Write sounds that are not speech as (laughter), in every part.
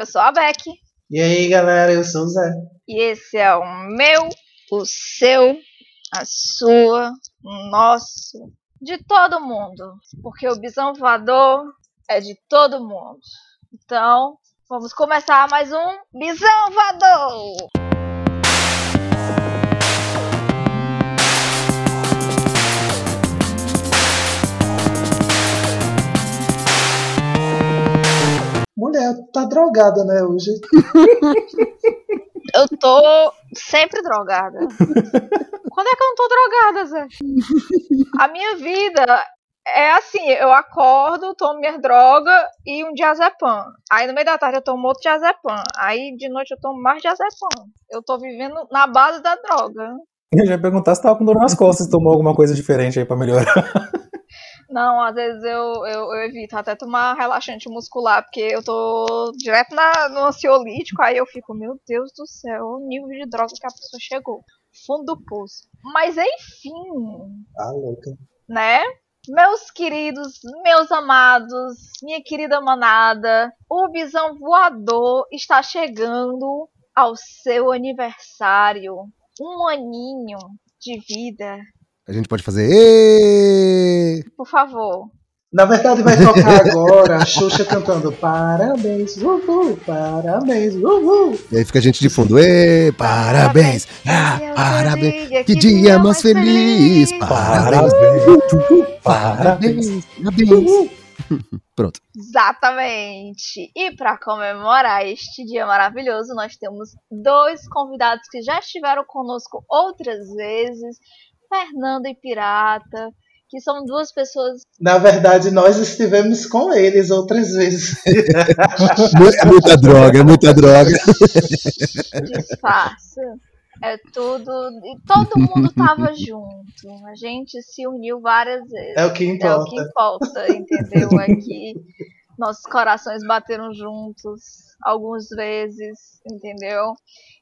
Eu sou a Beck. E aí, galera, eu sou o Zé. E esse é o meu, o seu, a sua, o nosso, de todo mundo. Porque o bisão voador é de todo mundo. Então, vamos começar mais um Bisão Voador! Mulher, tá drogada, né, hoje? (laughs) Eu tô sempre drogada. Quando é que eu não tô drogada, Zé? A minha vida é assim, eu acordo, tomo minha droga e um diazepam. Aí no meio da tarde eu tomo outro diazepam. Aí de noite eu tomo mais diazepam. Eu tô vivendo na base da droga. Eu já ia perguntar se tava com dor nas costas, se tomou alguma coisa diferente aí pra melhorar. Não, às vezes eu, eu, eu, evito até tomar relaxante muscular, porque eu tô direto na, no ansiolítico, aí eu fico, meu Deus do céu, o nível de droga que a pessoa chegou. Fundo do poço. Mas enfim. Ah, louca. Né? Meus queridos, meus amados, minha querida manada, o Bisão Voador está chegando ao seu aniversário. Um aninho de vida. A gente pode fazer. Êêêê! Por favor. Na verdade, vai tocar agora a Xuxa cantando Parabéns, uhul, parabéns, uhul. E aí fica a gente de fundo. Ê, parabéns! Ah, parabéns! Que dia mais feliz! Parabéns! Parabéns! Parabéns! (laughs) Pronto. Exatamente. E para comemorar este dia maravilhoso, nós temos dois convidados que já estiveram conosco outras vezes, Fernando e Pirata, que são duas pessoas. Na verdade, nós estivemos com eles outras vezes. É muita droga, é muita droga. Disfarça. É tudo. E todo mundo tava junto. A gente se uniu várias vezes. É o que importa. É o que importa, entendeu? É que nossos corações bateram juntos algumas vezes, entendeu?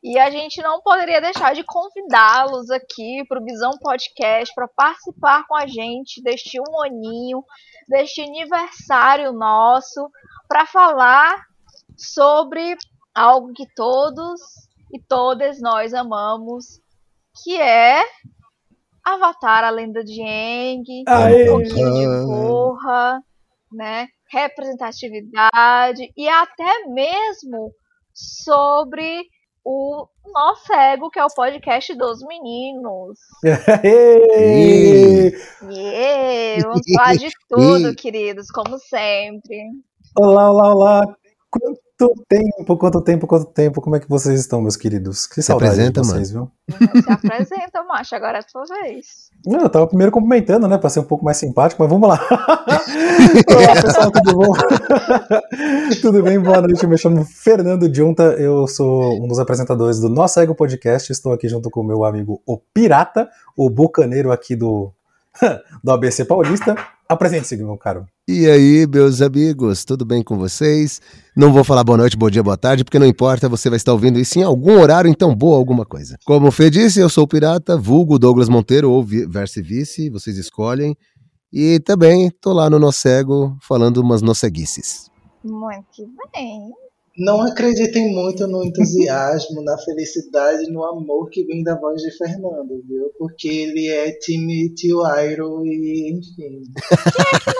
E a gente não poderia deixar de convidá-los aqui para o Visão Podcast para participar com a gente deste um aninho, deste aniversário nosso, para falar sobre algo que todos e todas nós amamos, que é Avatar, a lenda de Aang, um pouquinho de porra, né? Representatividade e até mesmo sobre o nosso ego, que é o podcast dos meninos. Yeah, vamos falar de tudo, (laughs) queridos, como sempre. Olá, olá, olá! Quanto tempo, quanto tempo, quanto tempo? Como é que vocês estão, meus queridos? Que saudade apresenta, de vocês, viu? Se apresenta, macho, agora é a sua vez. Não, eu tava primeiro cumprimentando, né, pra ser um pouco mais simpático, mas vamos lá. (laughs) Olá, pessoal, tudo bom? (laughs) tudo bem? Boa noite, eu me chamo Fernando Junta, eu sou um dos apresentadores do Nossa Ego Podcast, estou aqui junto com o meu amigo o Pirata, o bucaneiro aqui do, (laughs) do ABC Paulista. Apresente-se, meu caro. E aí, meus amigos, tudo bem com vocês? Não vou falar boa noite, bom dia, boa tarde, porque não importa, você vai estar ouvindo isso em algum horário, então boa alguma coisa. Como o Fê disse, eu sou o Pirata, vulgo Douglas Monteiro ou Verse Vice, vocês escolhem. E também tô lá no Nocego falando umas noceguices. Muito bem. Não acreditem muito no entusiasmo, na felicidade, no amor que vem da voz de Fernando, viu? Porque ele é time tio Airo e enfim.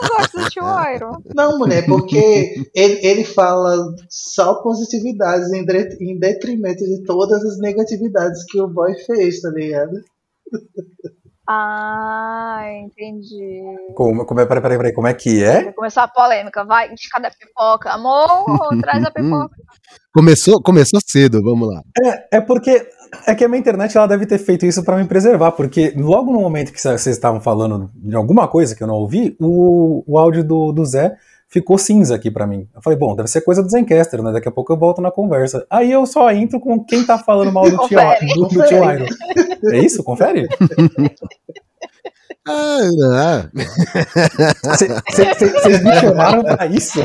Não gosto do tio Iron. Não, mulher, porque ele, ele fala só positividades em, dre- em detrimento de todas as negatividades que o boy fez, tá ligado? Ah, entendi. Como, como é, peraí, peraí, peraí, como é que é? Vai começar a polêmica. Vai, cadê a pipoca? Amor, (laughs) traz a pipoca. Começou, começou cedo, vamos lá. É, é porque é que a minha internet ela deve ter feito isso pra me preservar, porque logo no momento que vocês estavam falando de alguma coisa que eu não ouvi, o, o áudio do, do Zé ficou cinza aqui pra mim. Eu falei, bom, deve ser coisa do Zencaster, né? Daqui a pouco eu volto na conversa. Aí eu só entro com quem tá falando mal do (laughs) tio, do, do tio Iron. É isso? Confere? (laughs) Ah, ah. Vocês me chamaram pra isso? Não,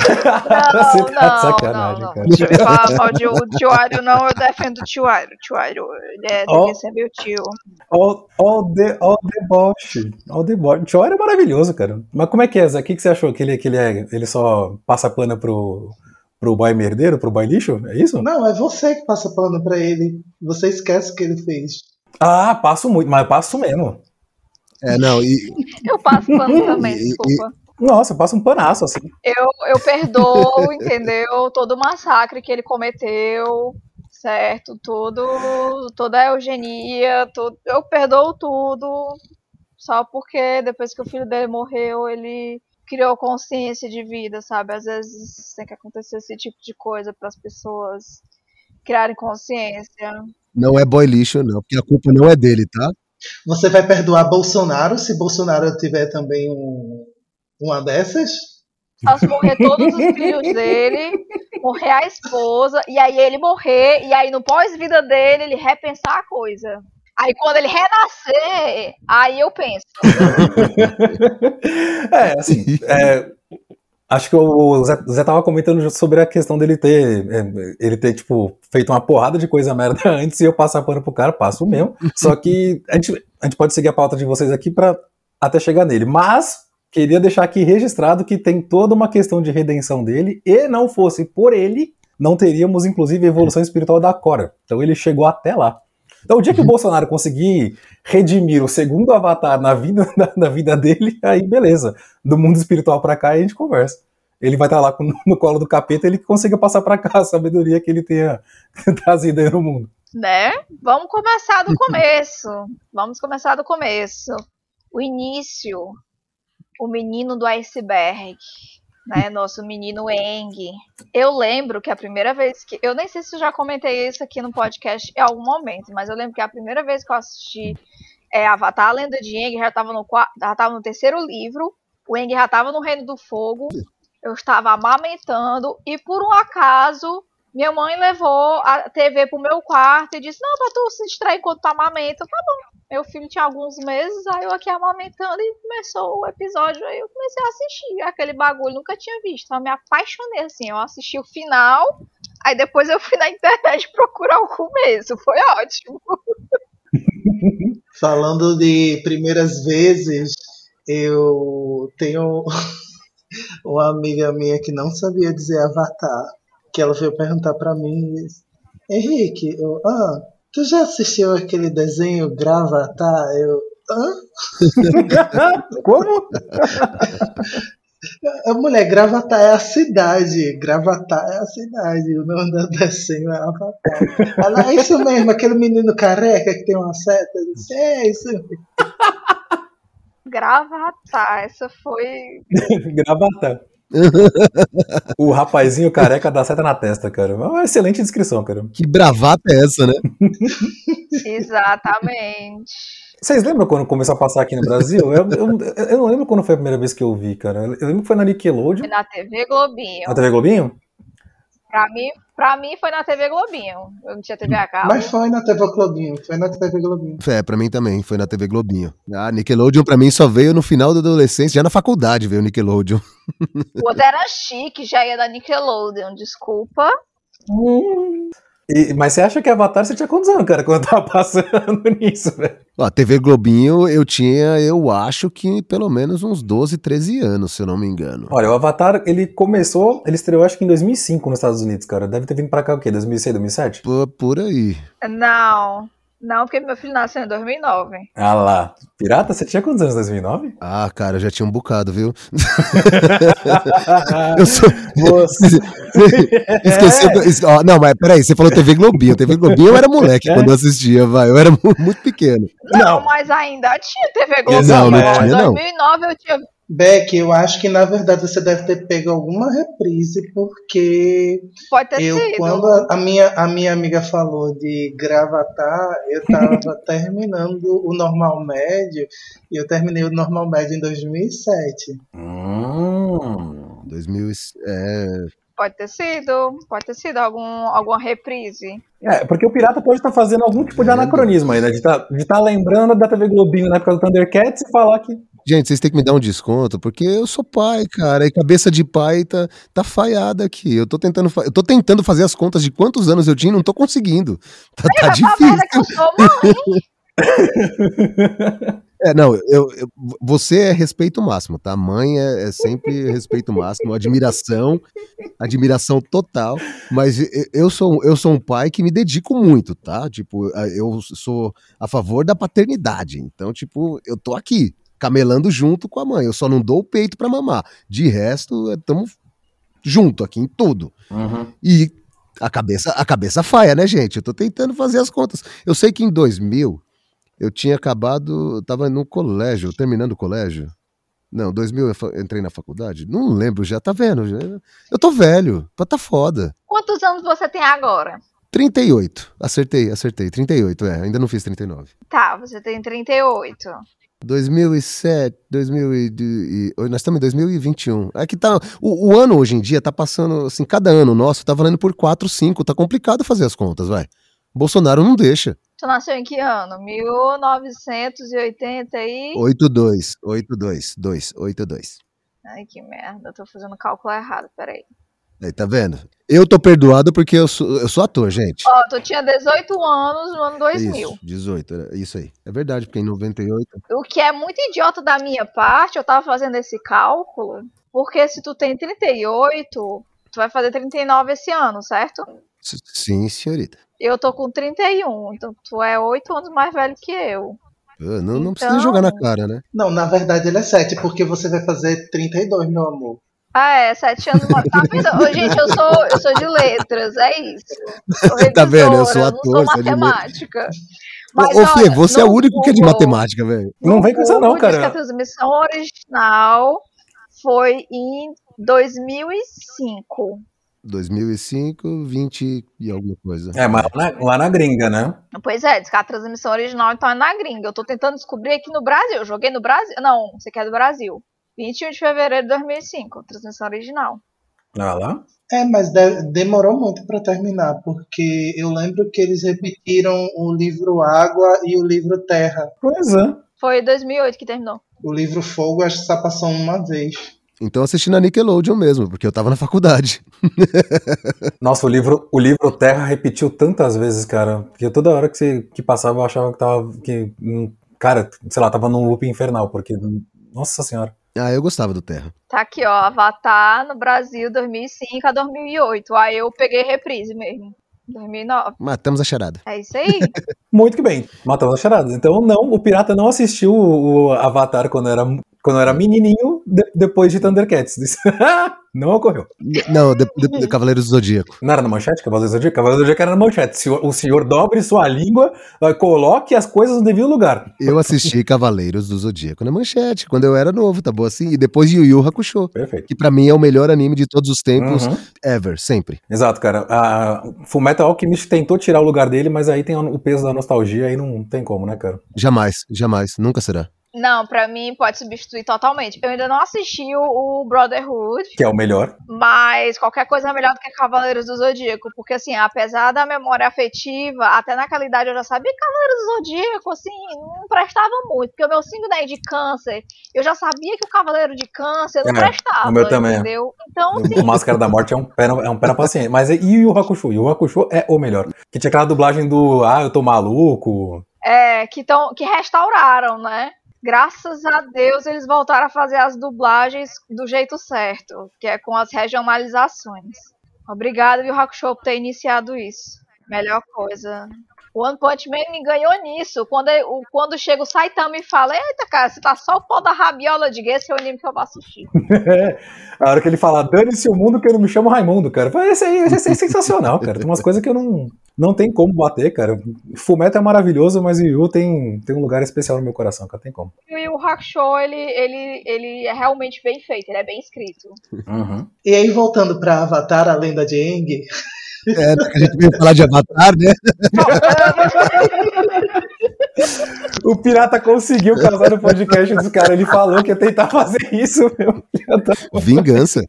Você tá não, de sacanagem, não, não. cara. Deixa eu falar mal de, o tio Ario, não, eu defendo o tio Ario. O tio Ario, ele é, Ó. devia ser meu tio. O o deboche. Ó o deboche. O tio Iron é maravilhoso, cara. Mas como é que é, Zé? O que, que você achou? Que ele, que ele, é, ele só passa pano pro, pro boy merdeiro, pro boy lixo? É isso? Não, é você que passa pano pra ele. Você esquece o que ele fez. Ah, passo muito, mas passo mesmo. É, não, e, (laughs) Eu passo pano (laughs) também, E- desculpa. Nossa, eu passo um panaço, assim. Eu, eu perdoo, (laughs) entendeu? Todo o massacre que ele cometeu, certo? Todo, toda a eugenia, tudo, eu perdoo tudo. Só porque depois que o filho dele morreu, ele criou consciência de vida, sabe? Às vezes tem que acontecer esse tipo de coisa para as pessoas criarem consciência. não é boy lixo, não, porque a culpa não é dele, tá? Você vai perdoar Bolsonaro se Bolsonaro tiver também um, uma dessas? Só se morrer todos os filhos dele, morrer a esposa, e aí ele morrer, e aí no pós-vida dele ele repensar a coisa. Aí quando ele renascer, aí eu penso. (laughs) é, assim, é, acho que o Zé, o Zé tava comentando sobre a questão dele ter, é, ele ter, tipo, feito uma porrada de coisa merda (laughs) antes e eu passar pano pro cara, passo mesmo. Só que a gente, a gente pode seguir a pauta de vocês aqui pra até chegar nele. Mas, queria deixar aqui registrado que tem toda uma questão de redenção dele e não fosse por ele, não teríamos, inclusive, a evolução espiritual da Cora. Então ele chegou até lá. Então, o dia que o Bolsonaro conseguir redimir o segundo avatar na vida, (laughs) na, na vida dele, aí beleza. Do mundo espiritual pra cá, a gente conversa. Ele vai estar lá com- no colo do capeta, ele consiga passar pra cá a sabedoria que ele tenha (laughs) trazido aí no mundo. né? Vamos começar do começo. Vamos começar do começo. O início. O menino do iceberg. Né? Nosso menino Eng. Eu lembro que a primeira vez que. Eu nem sei se eu já comentei isso aqui no podcast em algum momento, mas eu lembro que a primeira vez que eu assisti é, Avatar, a Lenda de Aang, já estava no, no terceiro livro. O Aang já estava no Reino do Fogo. Eu estava amamentando e por um acaso minha mãe levou a TV pro meu quarto e disse: Não, pra tu se distrair enquanto tu amamenta. Tá bom. Meu filho tinha alguns meses, aí eu aqui amamentando e começou o episódio. Aí eu comecei a assistir aquele bagulho, nunca tinha visto. Eu me apaixonei assim. Eu assisti o final, aí depois eu fui na internet (laughs) procurar o começo. Foi ótimo. (laughs) Falando de primeiras vezes, eu tenho (laughs) uma amiga minha que não sabia dizer Avatar, que ela veio perguntar pra mim, Henrique, eu, ah, tu já assistiu aquele desenho Gravatar? Eu, hã? (laughs) Como? A mulher, Gravatar é a cidade, Gravatar é a cidade, o nome do desenho é Avatar. Ela, é isso mesmo, aquele menino careca que tem uma seta, eu disse, é isso (laughs) mesmo. Gravatar, essa foi. (laughs) Gravata. O rapazinho careca dá seta na testa, cara. É uma excelente descrição, cara. Que bravata é essa, né? Exatamente. Vocês lembram quando começou a passar aqui no Brasil? Eu, eu- eu não lembro quando foi a primeira vez que eu vi, cara. Eu lembro que foi na Nickelodeon. Foi na TV Globinho. Na TV Globinho? Pra mim, pra mim foi na TV Globinho. Eu não tinha TV a cabo. Mas foi na TV Globinho, foi na TV Globinho. É, pra mim também, foi na TV Globinho. A Nickelodeon pra mim só veio no final da adolescência, já na faculdade veio o Nickelodeon. O outro era chique, já ia da Nickelodeon, desculpa. E- mas você acha que Avatar você tinha quantos anos, cara, quando tava (laughs) passando nisso, velho? Ó, a TV Globinho eu tinha, eu acho que pelo menos uns 12, 13 anos, se eu não me engano. Olha, o Avatar, ele começou, ele estreou acho que em 2005 nos Estados Unidos, cara. Deve ter vindo pra cá o quê? 2006, 2007? Por, por aí. Não, não, porque meu filho nasceu em 2009. Ah lá. Pirata, você tinha quantos anos em 2009? Ah, cara, eu já tinha um bocado, viu? (laughs) Eu sou. Você... (laughs) Esqueceu. es- ó, não, mas peraí, você falou TV Globinho. TV Globinho eu era moleque É? quando eu assistia, vai. Eu era mu- muito pequeno. Não, Não. mas ainda tinha TV Globinho. Não, não Em tinha, não. 2009 eu tinha. Beck, eu acho que na verdade você deve ter pego alguma reprise, porque Pode ter eu, sido. quando a, a minha, a minha amiga falou de gravatar, eu tava (laughs) terminando o normal médio, e eu terminei o normal médio em 2007. Hum. 2000. e- É, Pode ter sido. Pode ter sido algum, alguma reprise. É, porque o pirata pode estar fazendo algum tipo de É, anacronismo aí, né? De estar de tá lembrando da TV Globinho na época do Thundercats e falar que. Gente, vocês têm que me dar um desconto, porque eu sou pai, cara, e cabeça de pai tá, tá falhada aqui. Eu tô tentando, eu tô tentando fazer as contas de quantos anos eu tinha e não tô conseguindo. (laughs) Tá, tá difícil. É, não, eu, eu- você é respeito máximo, tá? Mãe é, é sempre respeito máximo, admiração, admiração total. Mas eu sou, eu sou um pai que me dedico muito, tá? Tipo, eu sou a favor da paternidade. Então, tipo, eu tô aqui, camelando junto com a mãe. Eu só não dou o peito pra mamar. De resto, estamos junto aqui em tudo. Uhum. E a cabeça, a cabeça faia, né, gente? Eu tô tentando fazer as contas. Eu sei que em 2000 eu tinha acabado, eu tava no colégio, terminando o colégio. Não, 2000 eu entrei na faculdade? Não lembro já, tá vendo? Já- Eu tô velho, tá foda. Quantos anos você tem agora? 38, acertei, acertei, 38, é, ainda não fiz 39. Tá, você tem 38. 2007, 2000 e, e- nós estamos em 2021. É que tá, o, o ano hoje em dia tá passando, assim, cada ano nosso tá valendo por 4, 5, tá complicado fazer as contas, vai. Bolsonaro não deixa. Tu nasceu em que ano? 1980 e... 82, 82, 2, 82. Ai, que merda, eu tô fazendo cálculo errado, peraí. Aí, tá vendo? Eu tô perdoado porque eu sou, eu sou ator, gente. Ó, tu tinha 18 anos no ano 2000. Isso, 18, era isso aí. É verdade, porque em 98. O que é muito idiota da minha parte, eu tava fazendo esse cálculo, porque se tu tem 38, tu vai fazer 39 esse ano, certo? s- Sim, senhorita. Eu tô com 31, então tu é 8 anos mais velho que eu. Ah, Não, não precisa Então- jogar na cara, né? Não, na verdade ele é 7, porque você vai fazer 32, meu amor. Ah, é, 7 anos mais. Tá gente, eu sou, eu sou de letras, é isso. Sou (laughs) Tá vendo? Eu sou revisora, ator, não você sou matemática. Ô, Mas, ô Fê, você é o único que é de Google- matemática, velho. Não vem com essa não, Google diz que a cara. transmissão original foi em 2005. 2005, 20 e alguma coisa. É, mas lá na, lá na gringa, né? Pois é, diz que a transmissão original então é na gringa. Eu tô tentando descobrir aqui no Brasil. Eu joguei no Brasil. Não, você quer do Brasil. 21 de fevereiro de 2005, transmissão original. Olha lá. É, mas de- demorou muito para terminar, porque eu lembro que eles repetiram o livro Água e o livro Terra. Pois é. Foi 2008 que terminou. O livro Fogo acho que só passou uma vez. Então eu assisti na Nickelodeon mesmo, porque eu tava na faculdade. (laughs) Nossa, o livro, o livro Terra repetiu tantas vezes, cara. Porque toda hora que, você, que passava eu achava que tava. Que, hum, cara, sei lá, tava num loop infernal, porque. Nossa senhora. Ah, eu gostava do Terra. Tá aqui, ó. Avatar no Brasil 2005 a 2008. Aí eu peguei reprise mesmo. 2009. Matamos a charada. É isso aí. (laughs) Muito que bem, matamos as charadas. Então, não, o pirata não assistiu o, o Avatar quando era, quando era menininho, de- depois de Thundercats. (laughs) Não ocorreu. Não, de, de- Cavaleiros do Zodíaco. Não era na manchete? Cavaleiro do Zodíaco? Cavaleiro do Zodíaco era na manchete. Se o, o senhor dobre sua língua, eh, coloque as coisas no devido lugar. Eu assisti (laughs) Cavaleiros do Zodíaco na manchete, quando eu era novo, tá bom assim? E depois Yu Yu Hakusho, Perfeito. que pra mim é o melhor anime de todos os tempos, Uhum. ever, sempre. Exato, cara. A Fullmetal Alchemist tentou tirar o lugar dele, mas aí tem o peso da nostalgia e não tem como, né, cara? Jamais, jamais, nunca será. Não, pra mim pode substituir totalmente. Eu ainda não assisti o, o Brotherhood, Que é o melhor. mas qualquer coisa é melhor do que Cavaleiros do Zodíaco. Porque, assim, apesar da memória afetiva, até naquela idade eu já sabia que Cavaleiros do Zodíaco, assim, não prestava muito. Porque o meu signo daí de câncer, eu já sabia que o Cavaleiro de Câncer não É, prestava. o meu também. Entendeu? Então, assim, O Máscara da Morte é um pé, na- é um pé na paciência. Mas e o Yu Hakusho? O Yu Hakusho é o melhor. Que tinha aquela dublagem do Ah, eu tô maluco. é, que, tão, que restauraram, né? Graças a Deus eles voltaram a fazer as dublagens do jeito certo, que é com as regionalizações. Obrigada, Yu Hakusho, por ter iniciado isso. Melhor coisa. O One Punch Man me ganhou nisso. Quando, ele- o- quando chega o Saitama e fala: Eita, cara, você tá só o pó da rabiola de esse é o anime que eu vou assistir. (laughs) A hora que ele fala, dane-se o mundo que eu não me chamo Raimundo, cara. Esse aí esse aí é sensacional, cara. Tem umas coisas que eu não, não tem como bater, cara. Fumeto é maravilhoso, mas o Yu tem, tem um lugar especial no meu coração, cara. Tem como. E o Hakusho, ele, ele, ele é realmente bem feito, ele é bem escrito. Uhum. E aí, voltando pra Avatar, a lenda de Aang, É, a gente veio falar de Avatar, né? (laughs) O pirata conseguiu casar no podcast dos caras. Ele falou que ia tentar fazer isso, meu. Vingança.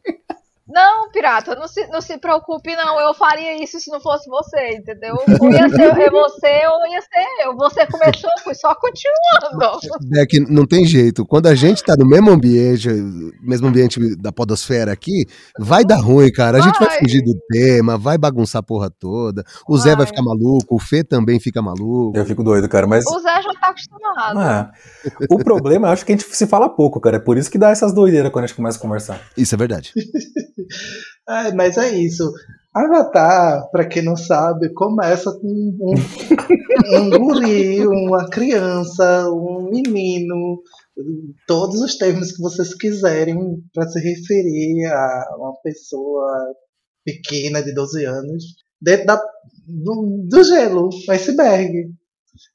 Não, pirata, não se, não se preocupe, não. Eu faria isso se não fosse você, entendeu? Ou ia ser você ou ia ser eu. Você começou, fui só continuando. É que não tem jeito. Quando a gente tá no mesmo ambiente, mesmo ambiente da podosfera aqui, vai dar ruim, cara. A gente vai, vai fugir do tema, vai bagunçar a porra toda. O vai. Zé vai ficar maluco, o Fê também fica maluco. Eu fico doido, cara, mas. O Zé já tá acostumado. É. O problema, eu acho que a gente se fala pouco, cara. É por isso que dá essas doideiras quando a gente começa a conversar. Isso é verdade. (laughs) mas é isso. Avatar, para quem não sabe, começa com um, um guri, uma criança, um menino, todos os termos que vocês quiserem para se referir a uma pessoa pequena de 12 anos, dentro da, do, do gelo, iceberg.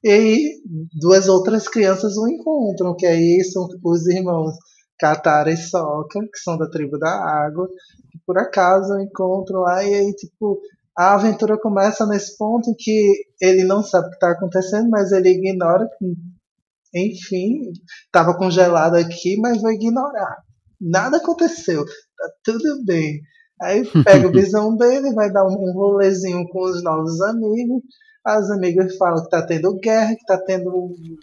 E aí, duas outras crianças o encontram, que aí são os irmãos Katara e Sokka, que são da tribo da água, que por acaso encontram lá e aí, tipo, a aventura começa nesse ponto em que ele não sabe o que está acontecendo, mas ele ignora que, enfim, estava congelado aqui, mas vai ignorar. Nada aconteceu, tá tudo bem. Aí pega o (laughs) visão dele, vai dar um rolezinho com os novos amigos. As amigas falam que tá tendo guerra, que tá tendo.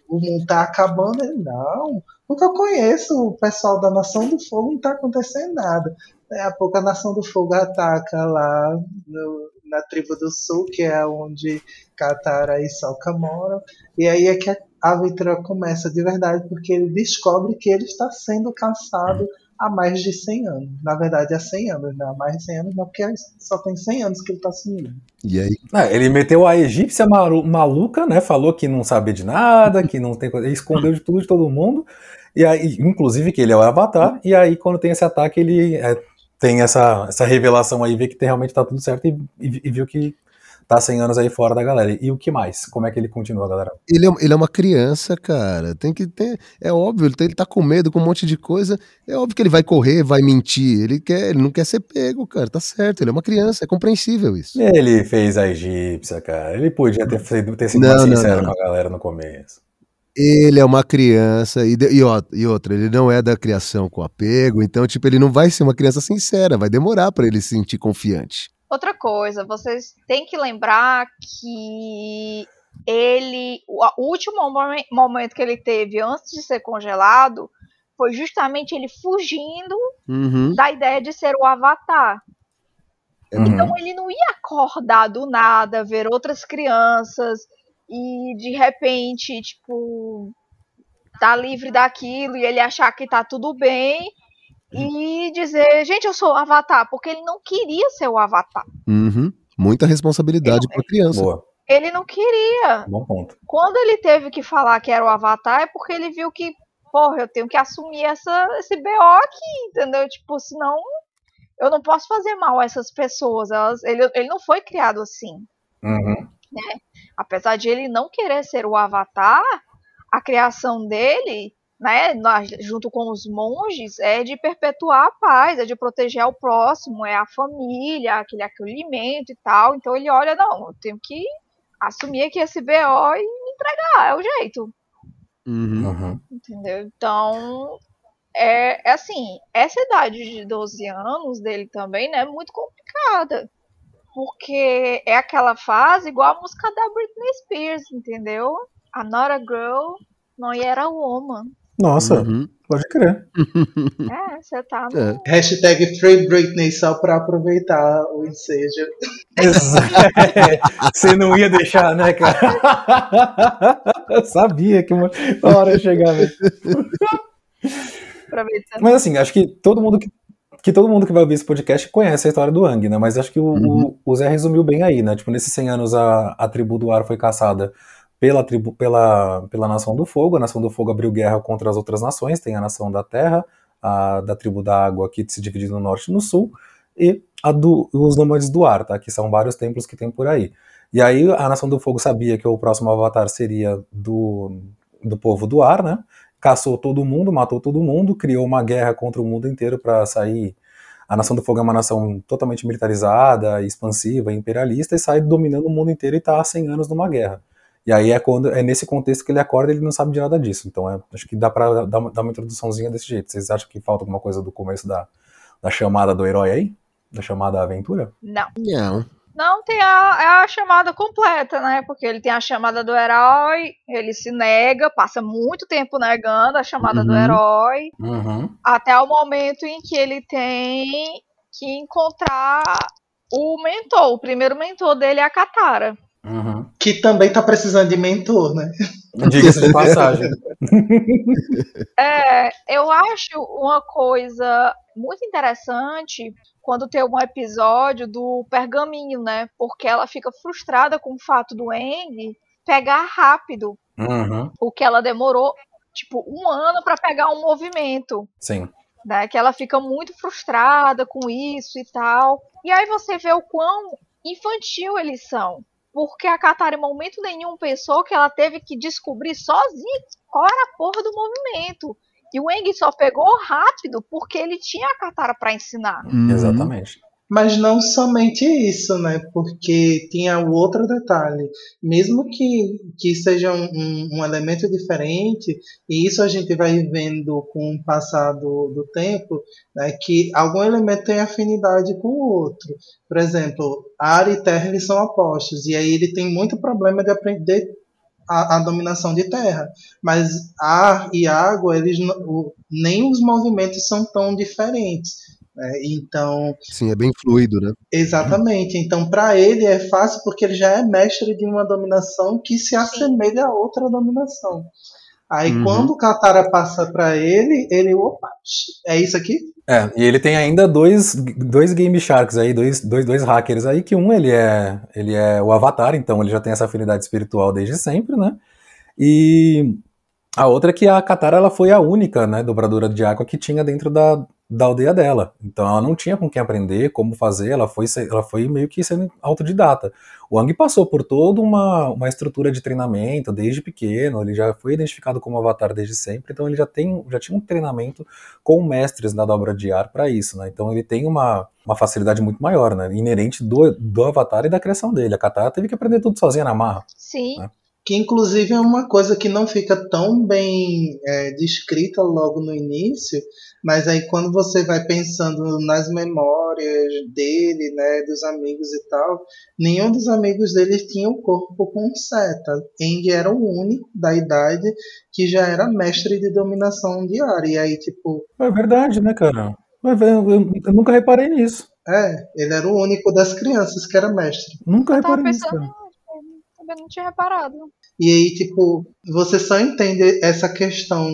O mundo tá acabando. Ele, não, porque eu conheço o pessoal da Nação do Fogo, não tá acontecendo nada. Daí a pouco a Nação do Fogo ataca lá no, na tribo do sul, que é onde Katara e Sokka moram. E aí é que a aventura começa de verdade, porque ele descobre que ele está sendo caçado há mais de 100 anos. Na verdade, há 100 anos, né? Há mais de 100 anos, não, porque só tem 100 anos que ele está sumido. E aí? É, ele meteu a egípcia maluca, né? Falou que não sabia de nada, que não tem coisa. escondeu de tudo de todo mundo. E aí, inclusive, que ele é o Avatar. E aí, quando tem esse ataque, ele é, tem essa, essa revelação aí, vê que realmente tá tudo certo e, e, e viu que tá 100 anos aí fora da galera. E o que mais? Como é que ele continua, galera? Ele é, ele é uma criança, cara. Tem que ter. É óbvio, ele, ele tá com medo, com um monte de coisa. É óbvio que ele vai correr, vai mentir. Ele quer, ele não quer ser pego, cara. Tá certo. Ele é uma criança, é compreensível isso. Ele fez a egípcia, cara. Ele podia ter, ter sido não, sincero não, não, com a galera no começo. Ele é uma criança, e, e, e, outra, ele não é da criação com apego, então, tipo, ele não vai ser uma criança sincera, vai demorar para ele se sentir confiante. Outra coisa, vocês têm que lembrar que ele, o último momento que ele teve antes de ser congelado foi justamente ele fugindo uhum. da ideia de ser o Avatar. Uhum. Então ele não ia acordar do nada, ver outras crianças e de repente, tipo, tá livre daquilo e ele achar que tá tudo bem e dizer, gente, eu sou o Avatar, porque ele não queria ser o Avatar. Uhum. Muita responsabilidade para criança. Boa. Ele não queria. Bom ponto. Quando ele teve que falar que era o Avatar, é porque ele viu que, porra, eu tenho que assumir essa, esse BO aqui, entendeu? Tipo, senão eu não posso fazer mal a essas pessoas. Elas, ele, ele não foi criado assim. Uhum. Né? Apesar de ele não querer ser o Avatar, a criação dele né, junto com os monges, é de perpetuar a paz, é de proteger o próximo, é a família, aquele acolhimento e tal. Então ele olha, não, eu tenho que assumir aqui esse BO e me entregar, é o jeito. Uhum. Entendeu? Então, é, é, assim, essa idade de 12 anos dele também, né, é muito complicada. Porque é aquela fase igual a música da Britney Spears, entendeu? I'm not a girl, não era a woman. Nossa, uhum. pode crer. É, você tá no... É. Hashtag Free Britney só pra aproveitar o ensejo. (laughs) Você não ia deixar, né, cara? Eu sabia que uma hora ia chegar. Mas assim, acho que todo mundo que, que todo mundo que vai ouvir esse podcast conhece a história do Ang, né? Mas acho que o, uhum. o, o Zé resumiu bem aí, né? Tipo, nesses 100 anos a, a tribo do ar foi caçada pela, pela, pela Nação do Fogo. A Nação do Fogo abriu guerra contra as outras nações, tem a Nação da Terra, a da tribo da Água, que se divide no norte e no sul, e a do, os Nômades do Ar, tá? que são vários templos que tem por aí. E aí a Nação do Fogo sabia que o próximo avatar seria do, do povo do ar, né? Caçou todo mundo, matou todo mundo, criou uma guerra contra o mundo inteiro para sair. A Nação do Fogo é uma nação totalmente militarizada, expansiva, imperialista e sai dominando o mundo inteiro e está há 100 anos numa guerra. E aí é quando é nesse contexto que ele acorda e ele não sabe de nada disso. Então é, acho que dá para dar, dar, uma introduçãozinha desse jeito. Vocês acham que falta alguma coisa do começo da, da chamada do herói aí? Da chamada aventura? Não. Não. Não tem a, é a chamada completa, né? Porque ele tem a chamada do herói, ele se nega, passa muito tempo negando a chamada do Uhum. herói, Uhum. até o momento em que ele tem que encontrar o mentor. O primeiro mentor dele é a Katara. Uhum. Que também tá precisando de mentor, né? Diga-se de (laughs) passagem. (laughs) É, eu acho uma coisa muito interessante quando tem um episódio do pergaminho, né? Porque ela fica frustrada com o fato do Aang pegar rápido Uhum. o que ela demorou, tipo, um ano para pegar um movimento. Sim. Né, que ela fica muito frustrada com isso e tal. E aí você vê o quão infantil eles são. Porque a Katara em momento nenhum pensou que ela teve que descobrir sozinha qual era a porra do movimento. E o Eng só pegou rápido porque ele tinha a Katara pra ensinar. Uhum. Exatamente. Mas não somente isso, né? Porque tinha o outro detalhe. Mesmo que, que seja um, um- um elemento diferente, e isso a gente vai vendo com o passar do, do tempo, né? que algum elemento tem afinidade com o outro. Por exemplo, ar e terra eles são opostos, e aí ele tem muito problema de aprender a, a dominação de terra. Mas ar e água, eles o- nem os movimentos são tão diferentes. Né? Então, Sim, é bem fluido, né? Exatamente. Então, para ele é fácil porque ele já é mestre de uma dominação que se assemelha a outra dominação. Aí, Uhum. quando o Katara passa para ele, ele, opa, é isso aqui? É, e ele tem ainda dois, dois Game Sharks aí, dois, dois, dois hackers aí, que um ele é, ele é o Avatar, então ele já tem essa afinidade espiritual desde sempre, né? E a outra é que a Katara ela foi a única, né, dobradora de água que tinha dentro da, da aldeia dela. Então ela não tinha com quem aprender, como fazer, ela foi, ela foi meio que sendo autodidata. O Ang passou por toda uma, uma estrutura de treinamento desde pequeno, ele já foi identificado como Avatar desde sempre, então ele já, tem, já tinha um treinamento com mestres na dobra de ar para isso, né? Então ele tem uma, uma facilidade muito maior, né? Inerente do, do Avatar e da criação dele. A Katara teve que aprender tudo sozinha na marra. Sim, É. Que, inclusive, é uma coisa que não fica tão bem é, descrita logo no início, mas aí quando você vai pensando nas memórias dele, né, dos amigos e tal, nenhum dos amigos dele tinha o corpo com seta. Eng era o único da idade que já era mestre de dominação de ar. E aí, tipo, É verdade, né, cara? Eu, eu- eu nunca reparei nisso. é, ele era o único das crianças que era mestre. Nunca eu reparei nisso, cara. "Ah, também não tinha reparado. E aí, tipo, você só entende essa questão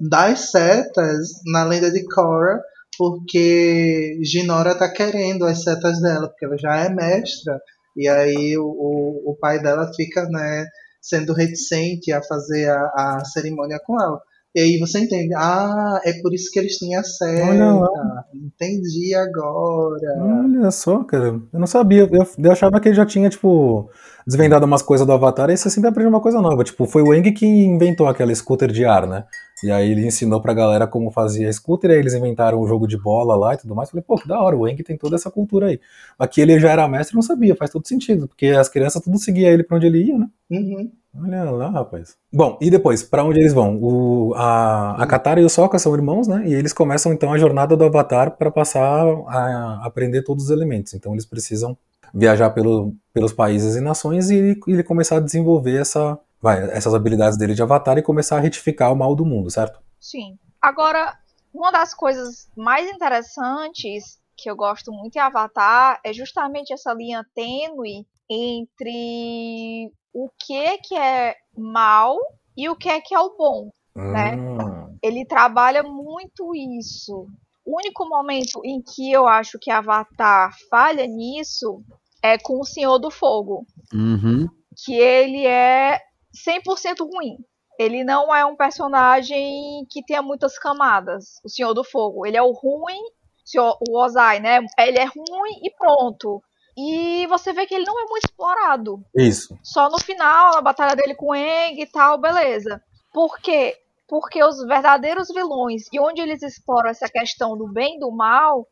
das setas na lenda de Korra porque Ginora tá querendo as setas dela, porque ela já é mestra. E aí o, o, o pai dela fica, né, sendo reticente a fazer a, a cerimônia com ela. E aí você entende, ah, é por isso que eles tinham a seta. Olha lá. Entendi agora. Olha só, cara. Eu não sabia. Eu, eu achava que ele já tinha, tipo, desvendado umas coisas do Avatar e você sempre aprende uma coisa nova. Tipo, foi o Eng que inventou aquela scooter de ar, né? E aí ele ensinou pra galera como fazia scooter, aí eles inventaram o jogo de bola lá e tudo mais. Falei, pô, que da hora, o Eng tem toda essa cultura aí. Aqui ele já era mestre e não sabia, faz todo sentido, porque as crianças tudo seguia ele pra onde ele ia, né? Uhum. Olha lá, rapaz. Bom, e depois, pra onde eles vão? O, a, a Katara e o Sokka são irmãos, né? E eles começam então a jornada do Avatar para passar a aprender todos os elementos. Então eles precisam viajar pelo, pelos países e nações e ele, ele começar a desenvolver essa, vai, essas habilidades dele de Avatar e começar a retificar o mal do mundo, certo? Sim. Agora, uma das coisas mais interessantes que eu gosto muito em Avatar é justamente essa linha tênue entre o que que é mal e o que é que é o bom. Né? Hum, Ele trabalha muito isso. O único momento em que eu acho que Avatar falha nisso é com o Senhor do Fogo Uhum. que ele é 100% ruim. Ele não é um personagem que tenha muitas camadas. O Senhor do Fogo, ele é o ruim, o Senhor- o Ozai, né? Ele é ruim e pronto. E você vê que ele não é muito explorado. isso. Só no final, na batalha dele com o Eng e tal, beleza. Por quê? Porque os verdadeiros vilões e onde eles exploram essa questão do bem e do mal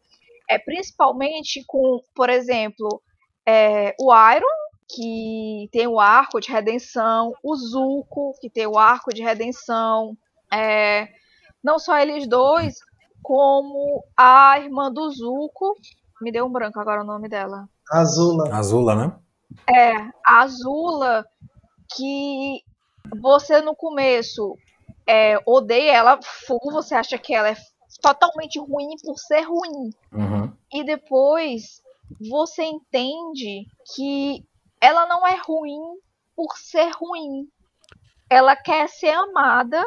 é principalmente com, por exemplo, é, o Iron, que tem o arco de redenção, o Zuko, que tem o arco de redenção. é, não só eles dois, como a irmã do Zuko, me deu um branco agora o nome dela. Azula. Azula, né? É, a Azula, que você no começo é, odeia ela full, você acha que ela é totalmente ruim por ser ruim. Uhum. E depois você entende que ela não é ruim por ser ruim. Ela quer ser amada,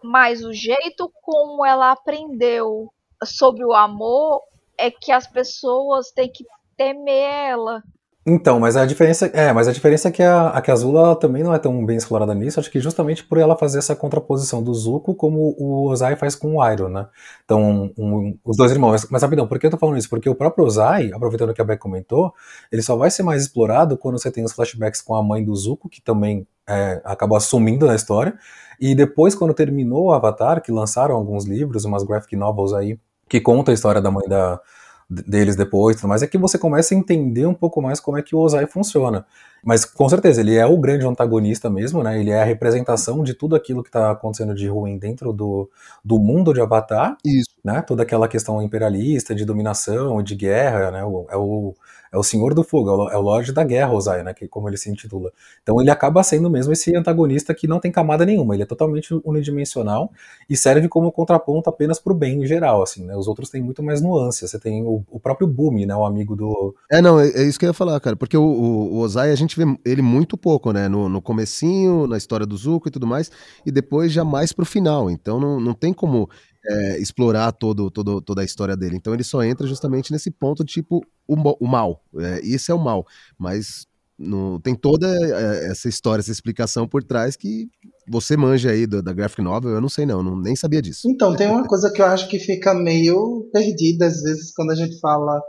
mas o jeito como ela aprendeu sobre o amor é que as pessoas têm que temer ela. Então, mas a diferença é, mas a diferença é que a, a que a Azula também não é tão bem explorada nisso, acho que justamente por ela fazer essa contraposição do Zuko como o Ozai faz com o Iroh, né? Então, um, os dois irmãos. Mas, rapidão, por que eu tô falando isso? Porque o próprio Ozai, aproveitando que a Beck comentou, ele só vai ser mais explorado quando você tem os flashbacks com a mãe do Zuko, que também é, acabou assumindo na história, e depois, quando terminou o Avatar, que lançaram alguns livros, umas graphic novels aí, que conta a história da mãe da, deles depois, tudo mais, é que você começa a entender um pouco mais como é que o Ozai funciona. Mas com certeza, ele é o grande antagonista mesmo, né? Ele é a representação de tudo aquilo que está acontecendo de ruim dentro do, do mundo de Avatar. Isso. Né? Toda aquela questão imperialista, de dominação, de guerra, né? O, é, o, é o Senhor do Fogo, é o, é Lorde da Guerra, Ozai, né? Que, como ele se intitula. Então ele acaba sendo mesmo esse antagonista que não tem camada nenhuma, ele é totalmente unidimensional e serve como contraponto apenas pro bem em geral, assim, né? Os outros têm muito mais nuance. Você tem o, o próprio Bumi, né? O amigo do... É, não, é, é, isso que eu ia falar, cara, porque o, o, o Ozai, a gente vê ele muito pouco, né? No, no comecinho, na história do Zuko e tudo mais, e depois já mais pro final. Então não, não tem como é, explorar todo, todo, toda a história dele. Então ele só entra justamente nesse ponto, tipo, o, o mal. É, isso é o mal. Mas no, tem toda é, essa história, essa explicação por trás que você manja aí do, da graphic novel, eu não sei não, não, nem sabia disso. Então, tem uma coisa que eu acho que fica meio perdida às vezes quando a gente fala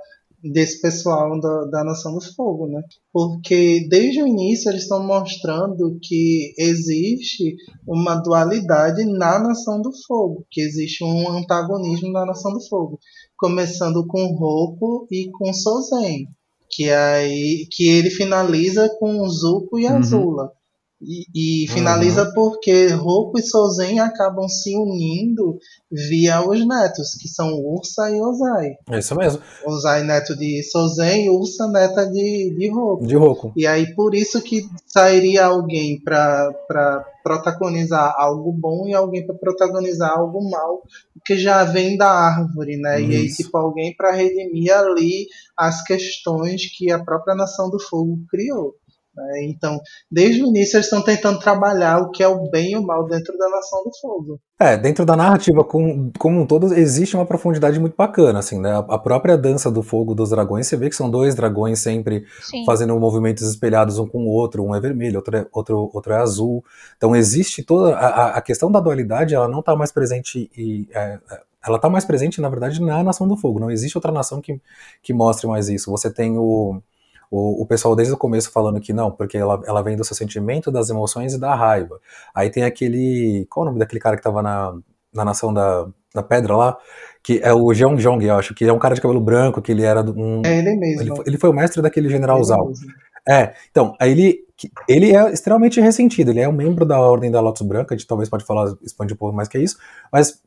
desse pessoal da, da Nação do Fogo, né? Porque desde o início eles estão mostrando que existe uma dualidade na Nação do Fogo, que existe um antagonismo na Nação do Fogo, começando com Roku e com Sozen, que aí que ele finaliza com Zuko e Azula. Uhum. E, e finaliza uhum. porque Roku e Sozen acabam se unindo via os netos, que são Ursa e Ozai. É isso mesmo. Ozai neto de Sozen e Ursa neta de, de Roku. De Roku. E aí por isso que sairia alguém para protagonizar algo bom e alguém para protagonizar algo mal, que já vem da árvore, né? Isso. E aí tipo alguém para redimir ali as questões que a própria Nação do Fogo criou. Né? Então, desde o início eles estão tentando trabalhar o que é o bem e o mal dentro da Nação do Fogo. É, dentro da narrativa como, como um todo existe uma profundidade muito bacana, assim, né? A própria dança do fogo dos dragões, você vê que são dois dragões sempre Sim. fazendo movimentos espelhados um com o outro, um é vermelho, outro é, outro, outro é azul. Então existe toda a, a questão da dualidade, ela não está mais presente e é, ela está mais presente, na verdade, na Nação do Fogo. Não existe outra nação que, que mostre mais isso. Você tem o o, o pessoal desde o começo falando que não, porque ela, ela vem do seu sentimento, das emoções e da raiva. Aí tem aquele. Qual é o nome daquele cara que tava na, na Nação da, da Pedra lá? Que é o Jeong Jong, eu acho, que é um cara de cabelo branco, que ele era um. É ele mesmo. Ele, ele foi o mestre daquele general Zal. É, então, aí ele, ele é extremamente ressentido, ele é um membro da Ordem da Lotus Branca, a gente talvez pode falar, expandir um pouco mais que isso, mas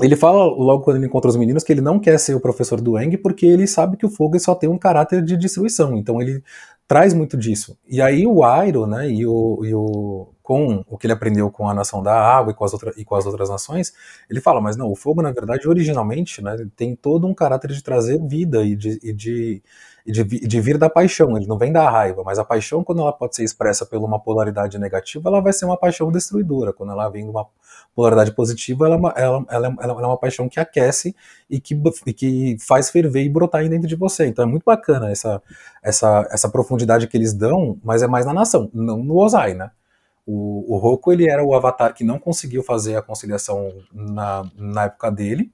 ele fala logo quando ele encontra os meninos que ele não quer ser o professor do Eng porque ele sabe que o fogo só tem um caráter de destruição. Então ele traz muito disso. E aí o Airo, né, e o, e o com o que ele aprendeu com a nação da água e com as, outra, e com as outras nações, ele fala, mas não, o fogo na verdade originalmente, né, tem todo um caráter de trazer vida e de, e de de, de, vir da paixão, ele não vem da raiva, mas a paixão, quando ela pode ser expressa por uma polaridade negativa, ela vai ser uma paixão destruidora. Quando ela vem uma polaridade positiva, ela, é ela, ela, ela, é uma paixão que aquece e que, e que faz ferver e brotar dentro de você. Então é muito bacana essa, essa, essa profundidade que eles dão, mas é mais na nação, não no Ozai, né? O, o Roku ele era o avatar que não conseguiu fazer a conciliação na, na época dele,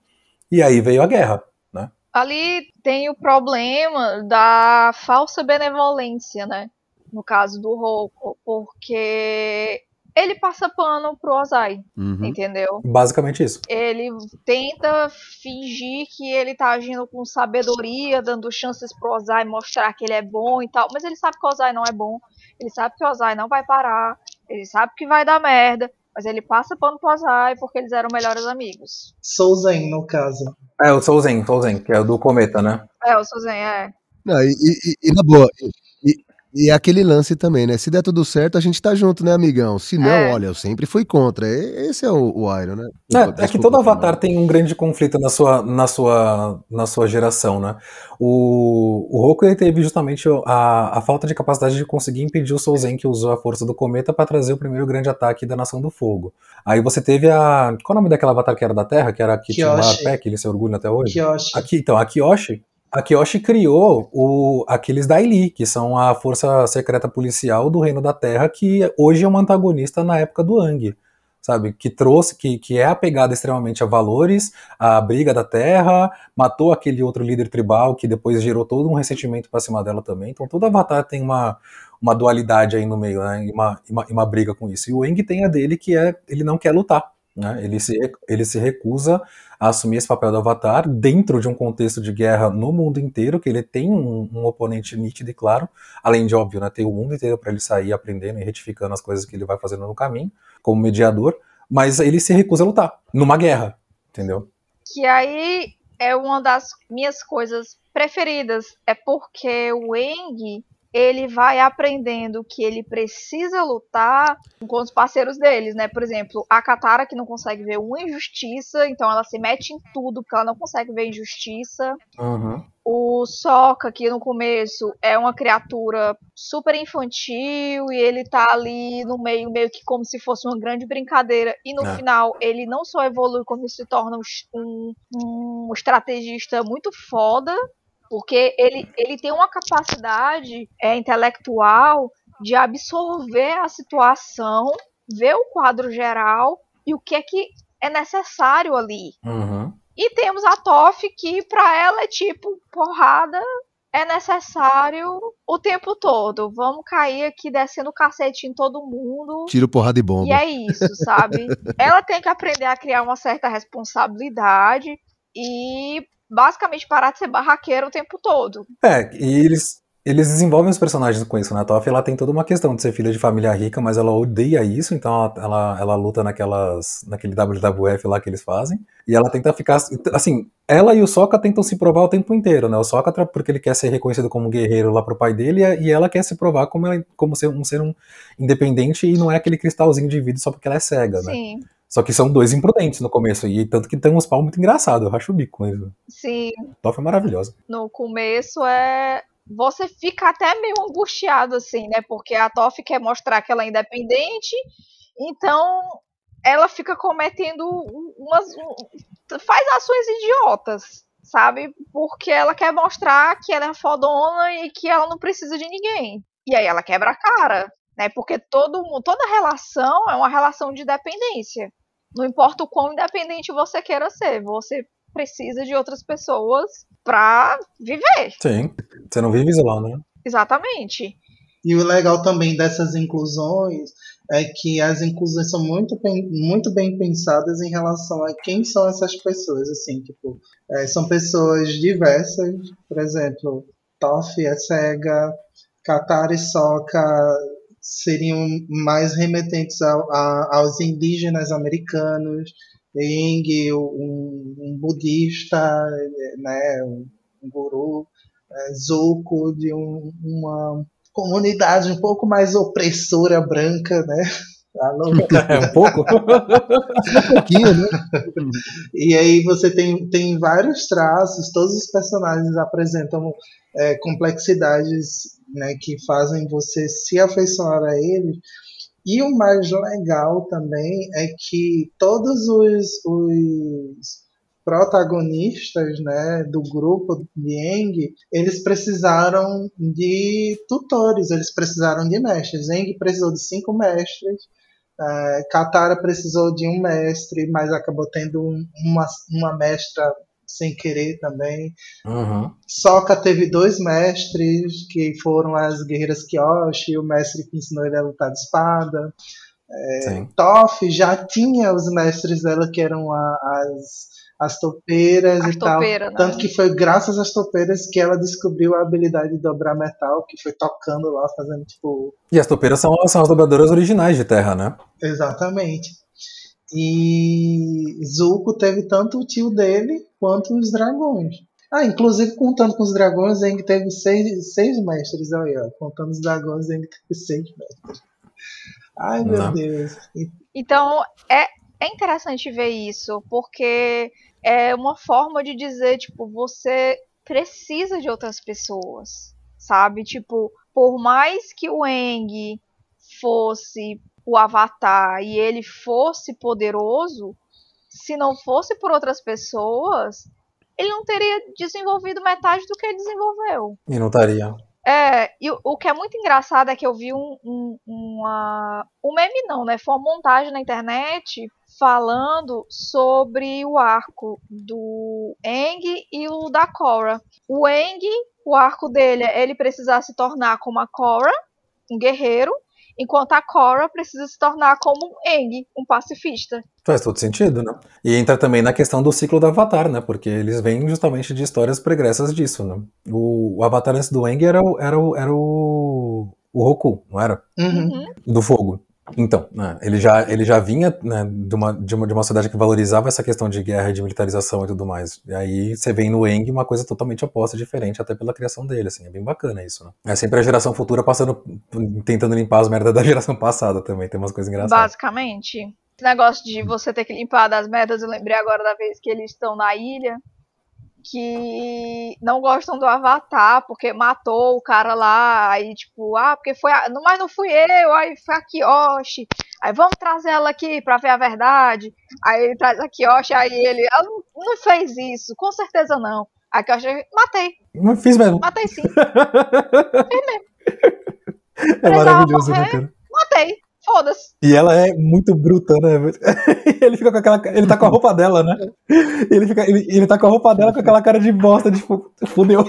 e aí veio a guerra. Né? Ali tem o problema da falsa benevolência, né? No caso do Roku, porque ele passa pano pro Ozai, uhum. entendeu? Basicamente isso. Ele tenta fingir que ele tá agindo com sabedoria, dando chances pro Ozai mostrar que ele é bom e tal, mas ele sabe que o Ozai não é bom, ele sabe que o Ozai não vai parar, ele sabe que vai dar merda, Mas ele passa pano pro Azai porque eles eram melhores amigos. Souzen, no caso. É, o Souzen, Souzen, que é o do Cometa, né? É, o Souzen, é. Não, e, e- e na boa, e, é aquele lance também, né? Se der tudo certo, a gente tá junto, né, amigão? Se não, É. olha, eu sempre fui contra. Esse é o, o Iron, né? É, é que Desculpa, todo. Avatar tem um grande conflito na sua, na sua, na sua geração, né? O, o Roku ele teve justamente a, a falta de capacidade de conseguir impedir o Souzen que usou a força do cometa para trazer o primeiro grande ataque da Nação do Fogo. Aí você teve a. Qual é o nome daquela Avatar que era da Terra? Que era a que a Kyoshi. Peck, ele se orgulha até hoje? Kyoshi. Aqui, então, a Kyoshi, a Kyoshi criou o, aqueles Daili, que são a força secreta policial do Reino da Terra, que hoje é um antagonista na época do Ang, sabe? Que trouxe, que, que é apegada extremamente a valores, a briga da Terra, matou aquele outro líder tribal que depois gerou todo um ressentimento pra cima dela também. Então, todo Avatar tem uma, uma dualidade aí no meio, né? E uma, e uma, e uma briga com isso. E o Aang tem a dele que é, ele não quer lutar. Né? Ele, se, ele se recusa a assumir esse papel do Avatar dentro de um contexto de guerra no mundo inteiro, que ele tem um, um oponente nítido e claro, além de, óbvio, né, ter o mundo inteiro para ele sair aprendendo e retificando as coisas que ele vai fazendo no caminho, como mediador, mas ele se recusa a lutar, numa guerra, entendeu? Que aí é uma das minhas coisas preferidas. É porque o Eng, ele vai aprendendo que ele precisa lutar com os parceiros deles, né? Por exemplo, a Katara que não consegue ver uma injustiça, então ela se mete em tudo porque ela não consegue ver injustiça. Uhum. O Sokka, que no começo é uma criatura super infantil e ele tá ali no meio, meio que como se fosse uma grande brincadeira. E no É. final ele não só evolui, como se torna um, um, um estrategista muito foda, porque ele, ele tem uma capacidade é, intelectual de absorver a situação, ver o quadro geral e o que é que é necessário ali. Uhum. E temos a Toff, que pra ela é tipo, porrada é necessário o tempo todo. Vamos cair aqui descendo o cacete em todo mundo. Tiro, porrada e bomba. E é isso, sabe? (laughs) ela tem que aprender a criar uma certa responsabilidade e basicamente parar de ser barraqueira o tempo todo. É, e eles, eles desenvolvem os personagens com isso, né? A Toph, ela tem toda uma questão de ser filha de família rica, mas ela odeia isso, então ela, ela, ela luta naquelas, naquele WWF lá que eles fazem, e ela tenta ficar, assim, ela e o Sokka tentam se provar o tempo inteiro, né? O Sokka porque ele quer ser reconhecido como guerreiro lá pro pai dele, e e ela quer se provar como, ela- como ser, um ser um independente e não é aquele cristalzinho de vidro só porque ela é cega, né? Sim, Só que são dois imprudentes no começo, e tanto que tem uns pau muito engraçado, eu racho o bico isso. sim. Toph é maravilhosa. No começo é. Você fica até meio angustiado, assim, né? Porque a Toff quer mostrar que ela é independente, então ela fica cometendo um- umas. um- faz ações idiotas, sabe? Porque ela quer mostrar que ela é fodona e que ela não precisa de ninguém. E aí ela quebra a cara, né? Porque todo mundo, toda relação é uma relação de dependência. Não importa o quão independente você queira ser, você precisa de outras pessoas pra viver. Sim, você não vive isolado, né? Exatamente. E o legal também dessas inclusões é que as inclusões são muito bem, muito bem pensadas em relação a quem são essas pessoas, assim, tipo, é, são pessoas diversas, por exemplo, Toff é cega, Katara e Sokka seriam mais remetentes ao- a- aos indígenas americanos, Eng, um, um budista, né, um, um guru, é, Zuko de um- uma comunidade um pouco mais opressora branca, né? A louca. (laughs) É um pouco? (laughs) Um pouquinho, né? E aí você tem, tem vários traços, todos os personagens apresentam é, complexidades né, que fazem você se afeiçoar a eles. E o mais legal também é que todos os, os protagonistas né, do grupo de Eng, eles precisaram de tutores, eles precisaram de mestres. Eng precisou de cinco mestres, é, Katara precisou de um mestre, mas acabou tendo um- uma, uma mestra sem querer também. Uhum. Sokka teve dois mestres, que foram as guerreiras Kyoshi, o mestre que ensinou ele a lutar de espada. Sim. Toph já tinha os mestres dela, que eram a- as, as topeiras As e tal. topeiras, né? Tanto que foi graças às topeiras que ela descobriu a habilidade de dobrar metal, que foi tocando lá, fazendo tipo E as topeiras são, são as dobradoras originais de terra, né? Exatamente. E Zuko teve tanto o tio dele quanto os dragões. Ah, inclusive contando com os dragões, Zeng teve seis, seis mestres aí, ó. Contando os dragões, Zeng teve seis mestres. Ai, meu Não. Deus. Então, é, é interessante ver isso, porque é uma forma de dizer, tipo, você precisa de outras pessoas, sabe? Tipo, por mais que o Eng fosse o Avatar e ele fosse poderoso, se não fosse por outras pessoas, ele não teria desenvolvido metade do que ele desenvolveu. E não estaria. É, e o, que é muito engraçado é que eu vi um, um, uma. Um meme não, né? Foi uma montagem na internet falando sobre o arco do Eng e o da Korra. O Eng, o arco dele é ele precisar se tornar como a Korra, um guerreiro, enquanto a Korra precisa se tornar como um Eng, um pacifista. Faz todo sentido, né? E entra também na questão do ciclo do Avatar, né? Porque eles vêm justamente de histórias pregressas disso, né? O, o Avatar antes do Eng era, o, era, o, era o, o Roku, não era? Uhum. Do fogo. Então, né, ele, já, ele já vinha né, de, uma, de, uma, de uma sociedade que valorizava essa questão de guerra, de militarização e tudo mais. E aí você vem no Eng uma coisa totalmente oposta, diferente, até pela criação dele, assim, é bem bacana isso, né? É sempre a geração futura passando, tentando limpar as merdas da (laughs) geração passada também, tem umas coisas engraçadas. Basicamente. Esse negócio de você ter que limpar das merdas, eu lembrei agora da vez que eles estão na ilha, que não gostam do Avatar, porque matou o cara lá, aí tipo, ah, porque foi, a... mas não fui eu, aí foi a Kiyoshi, aí vamos trazer ela aqui pra ver a verdade, aí ele traz a Kiyoshi, aí ele, ela não, não fez isso, com certeza não, a Kiyoshi, matei. Não fiz mesmo. Matei sim. (laughs) fiz mesmo. É maravilhoso, né, cara? Matei. Foda-se. E ela é muito bruta, né? (laughs) ele fica com aquela. Ele tá com a roupa dela, né? Ele, fica, ele, ele tá com a roupa dela com aquela cara de bosta, de tipo, fudeu.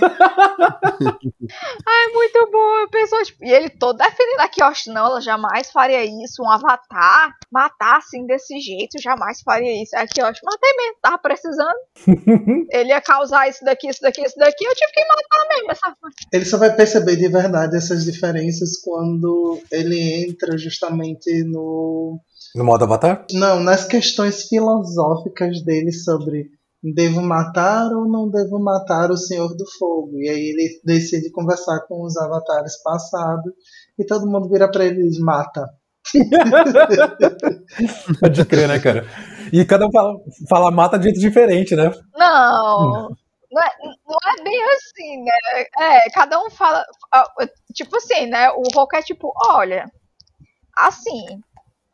Ai, muito bom. Pessoa, tipo, e ele todo defendendo a Kyoshi, não, ela jamais faria isso. Um avatar matar assim desse jeito, jamais faria isso. A Kyoshi, matei mesmo, tava precisando. (laughs) ele ia causar isso daqui, isso daqui, isso daqui, eu tive que matar mesmo. Essa... Ele só vai perceber de verdade essas diferenças quando ele entra justamente no. No modo Avatar? Não, nas questões filosóficas dele sobre devo matar ou não devo matar o Senhor do Fogo. E aí ele decide conversar com os avatares passados e todo mundo vira para ele e diz: mata. (laughs) Pode crer, né, cara? E cada um fala, fala mata de jeito diferente, né? Não. Não é, não é bem assim, né? É, cada um fala. Tipo assim, né? O Hulk é tipo, olha, assim,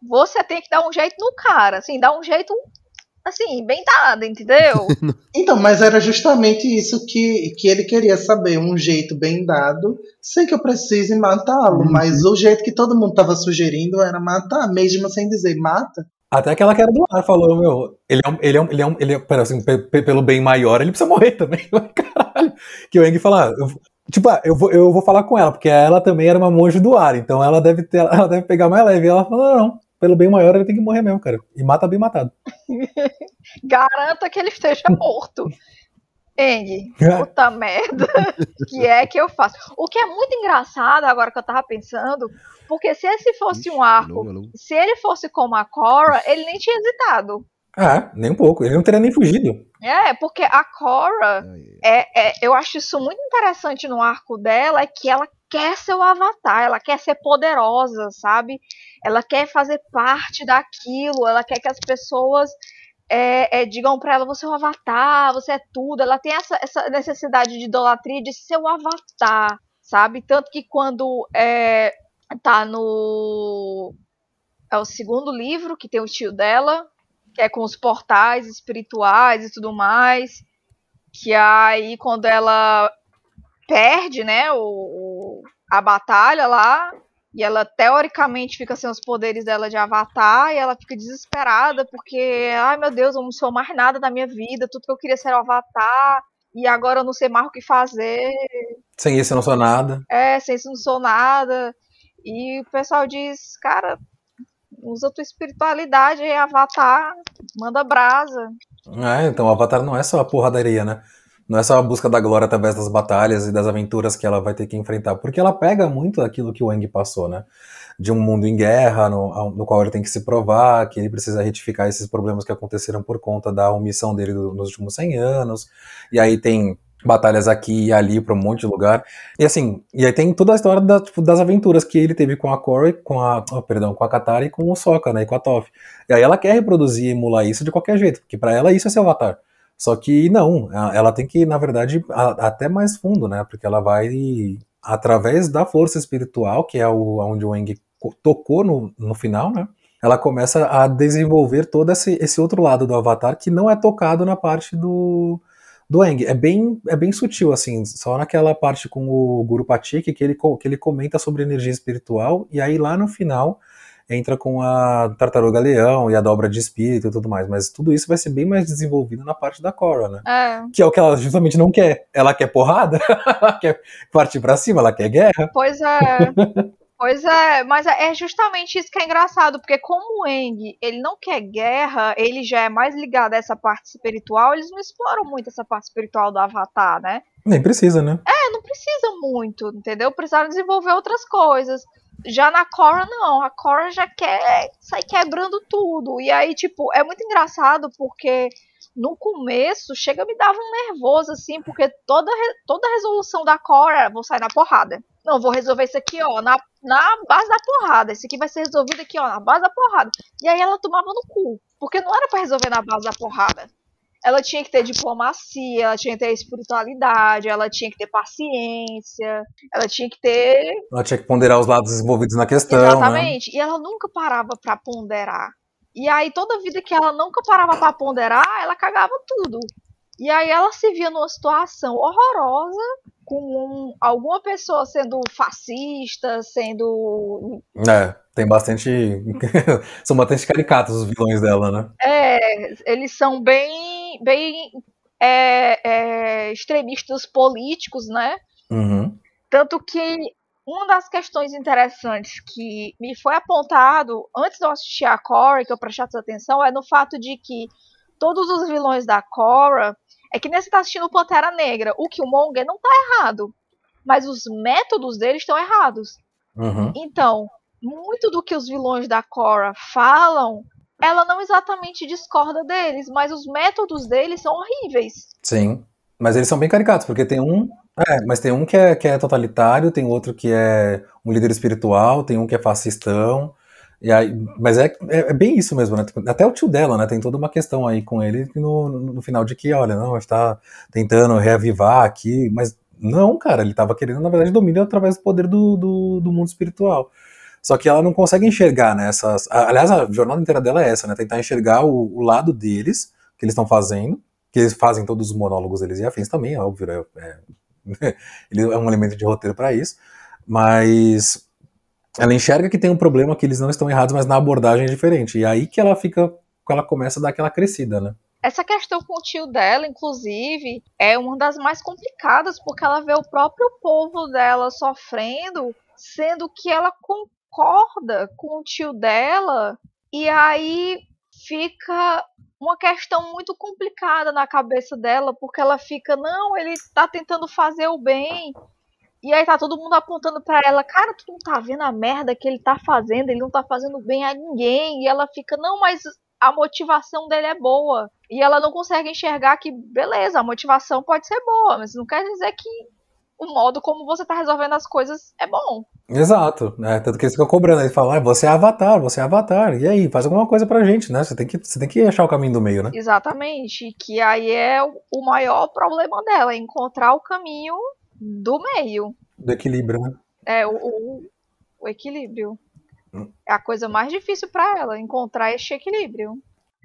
você tem que dar um jeito no cara, assim, dar um jeito assim, bem dado, entendeu? (laughs) então, mas era justamente isso que, que ele queria saber, um jeito bem dado, sem que eu precise matá-lo, uhum. mas o jeito que todo mundo estava sugerindo era matar, mesmo sem dizer mata. Até aquela que era do ar falou, meu, ele é um, ele é um, ele é um, ele é, pera, assim, pelo bem maior, ele precisa morrer também, (laughs) caralho. Que o Eng fala, ah, Tipo, ah, eu vou, eu vou falar com ela, porque ela também era uma monge do ar, então ela deve ter, (laughs) ela deve pegar mais leve. E ela falou, não, não, pelo bem maior ele tem que morrer mesmo, cara. E mata bem matado. (laughs) Garanta que ele esteja morto. (laughs) Eng, puta merda, que é que eu faço? O que é muito engraçado agora que eu tava pensando, porque se esse fosse um arco, se ele fosse como a Cora, ele nem tinha hesitado. Ah, nem um pouco. Ele não teria nem fugido. É, porque a Cora, é, é, eu acho isso muito interessante no arco dela, é que ela quer ser o Avatar, ela quer ser poderosa, sabe? Ela quer fazer parte daquilo, ela quer que as pessoas é, é, digam para ela: você é o Avatar, você é tudo. Ela tem essa, essa necessidade de idolatria de ser o Avatar, sabe? Tanto que quando é, tá no. É o segundo livro que tem o tio dela, que é com os portais espirituais e tudo mais. Que aí quando ela perde, né, o, a batalha lá, e ela teoricamente fica sem os poderes dela de avatar, e ela fica desesperada porque, ai meu Deus, eu não sou mais nada da minha vida, tudo que eu queria ser o avatar, e agora eu não sei mais o que fazer. Sem isso eu não sou nada. É, sem isso eu não sou nada. E o pessoal diz, cara, usa tua espiritualidade Avatar, manda brasa. É, então Avatar não é só a porradaria, né? Não é só a busca da glória através das batalhas e das aventuras que ela vai ter que enfrentar, porque ela pega muito aquilo que o Eng passou, né? De um mundo em guerra, no, no qual ele tem que se provar, que ele precisa retificar esses problemas que aconteceram por conta da omissão dele nos últimos 100 anos. E aí tem batalhas aqui e ali para um monte de lugar. E assim, e aí tem toda a história da, tipo, das aventuras que ele teve com a Corey, com a, oh, perdão, com a Katara e com o Sokka, né, e com a Toph. E aí ela quer reproduzir e emular isso de qualquer jeito, porque para ela isso é seu avatar. Só que não, ela tem que, na verdade, até mais fundo, né? Porque ela vai, através da força espiritual, que é o, onde o Eng tocou no, no final, né? Ela começa a desenvolver todo esse, esse outro lado do Avatar que não é tocado na parte do, do Eng. É bem, é bem sutil, assim, só naquela parte com o Guru Patik que ele, que ele comenta sobre energia espiritual, e aí lá no final entra com a Tartaruga Leão e a dobra de espírito e tudo mais. Mas tudo isso vai ser bem mais desenvolvido na parte da Cora, né? É. Que é o que ela justamente não quer. Ela quer porrada, (laughs) ela quer partir pra cima, ela quer guerra. Pois é. (laughs) Pois é, mas é justamente isso que é engraçado, porque como o Eng, ele não quer guerra, ele já é mais ligado a essa parte espiritual, eles não exploram muito essa parte espiritual do Avatar, né? Nem precisa, né? É, não precisa muito, entendeu? Precisaram desenvolver outras coisas. Já na Cora, não. A Cora já quer sair quebrando tudo. E aí, tipo, é muito engraçado porque no começo chega me dava um nervoso, assim, porque toda, toda resolução da Cora, vou sair na porrada. Não, vou resolver isso aqui, ó, na, na base da porrada. Esse aqui vai ser resolvido aqui, ó, na base da porrada. E aí ela tomava no cu. Porque não era para resolver na base da porrada ela tinha que ter diplomacia, ela tinha que ter espiritualidade, ela tinha que ter paciência, ela tinha que ter. Ela tinha que ponderar os lados envolvidos na questão. Né? Exatamente. Né? E ela nunca parava para ponderar. E aí, toda vida que ela nunca parava para ponderar, ela cagava tudo. E aí ela se via numa situação horrorosa com um, alguma pessoa sendo fascista, sendo. É, tem bastante. (laughs) são bastante caricatos os vilões dela, né? É, eles são bem. bem é, é, extremistas políticos, né? Uhum. Tanto que uma das questões interessantes que me foi apontado antes de eu assistir a Cora, que eu prestei atenção, é no fato de que todos os vilões da Cora é que nem você tá assistindo Pantera Negra. O Killmonger não tá errado. Mas os métodos dele estão errados. Uhum. Então, muito do que os vilões da Cora falam, ela não exatamente discorda deles, mas os métodos deles são horríveis. Sim. Mas eles são bem caricatos, porque tem um. É, mas tem um que é, que é totalitário, tem outro que é um líder espiritual, tem um que é fascistão. E aí, mas é, é, é, bem isso mesmo, né? Tipo, até o tio dela, né? Tem toda uma questão aí com ele no, no, final de que, olha, não, está tentando reavivar aqui, mas não, cara, ele estava querendo, na verdade, domínio através do poder do, do, do, mundo espiritual. Só que ela não consegue enxergar, né? Essas, aliás, a jornada inteira dela é essa, né? Tentar enxergar o, o lado deles, que eles estão fazendo, que eles fazem todos os monólogos deles e afins também, óbvio, é, é, (laughs) ele é um elemento de roteiro para isso, mas ela enxerga que tem um problema que eles não estão errados, mas na abordagem é diferente. E aí que ela fica, ela começa a dar aquela crescida, né? Essa questão com o tio dela, inclusive, é uma das mais complicadas, porque ela vê o próprio povo dela sofrendo, sendo que ela concorda com o tio dela, e aí fica uma questão muito complicada na cabeça dela, porque ela fica, não, ele tá tentando fazer o bem, e aí tá todo mundo apontando para ela, cara, tu não tá vendo a merda que ele tá fazendo, ele não tá fazendo bem a ninguém. E ela fica, não, mas a motivação dele é boa. E ela não consegue enxergar que, beleza, a motivação pode ser boa, mas não quer dizer que o modo como você tá resolvendo as coisas é bom. Exato, né? Tanto que eles ficam cobrando, eles falam, ah, você é avatar, você é avatar, e aí, faz alguma coisa pra gente, né? Você tem que, você tem que achar o caminho do meio, né? Exatamente, que aí é o maior problema dela, é encontrar o caminho do meio. Do equilíbrio, né? É, o, o, o equilíbrio. Hum. É a coisa mais difícil para ela, encontrar esse equilíbrio.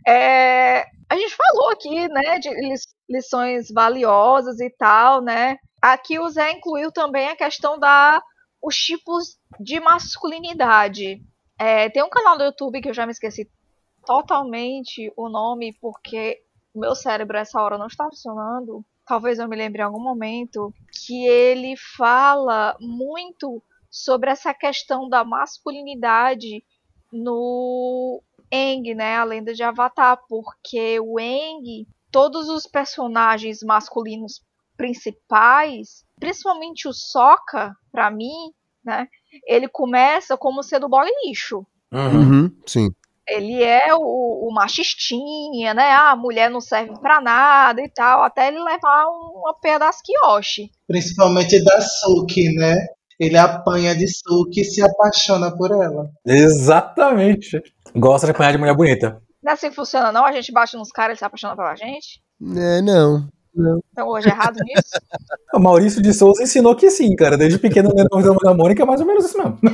É, a gente falou aqui, né, de lições valiosas e tal, né? Aqui o Zé incluiu também a questão da os tipos de masculinidade. É, tem um canal do YouTube que eu já me esqueci totalmente o nome porque meu cérebro essa hora não está funcionando, talvez eu me lembre em algum momento, que ele fala muito sobre essa questão da masculinidade no Eng, né, a lenda de Avatar, porque o Eng, todos os personagens masculinos principais, principalmente o Soca, para mim, né? Ele começa como sendo boy lixo. Uhum. uhum, sim. Ele é o, o, machistinha, né? Ah, a mulher não serve para nada e tal, até ele levar uma pé das Kiyoshi. Principalmente da Suki, né? Ele apanha de Suki e se apaixona por ela. Exatamente. Gosta de apanhar de mulher bonita. Não é assim que funciona, não? A gente bate nos caras e se apaixona pela gente? É, não. Não. Então hoje é errado nisso? (laughs) O Maurício de Souza ensinou que sim, cara. Desde pequeno, lendo a da Mônica, é mais ou menos isso mesmo. (laughs)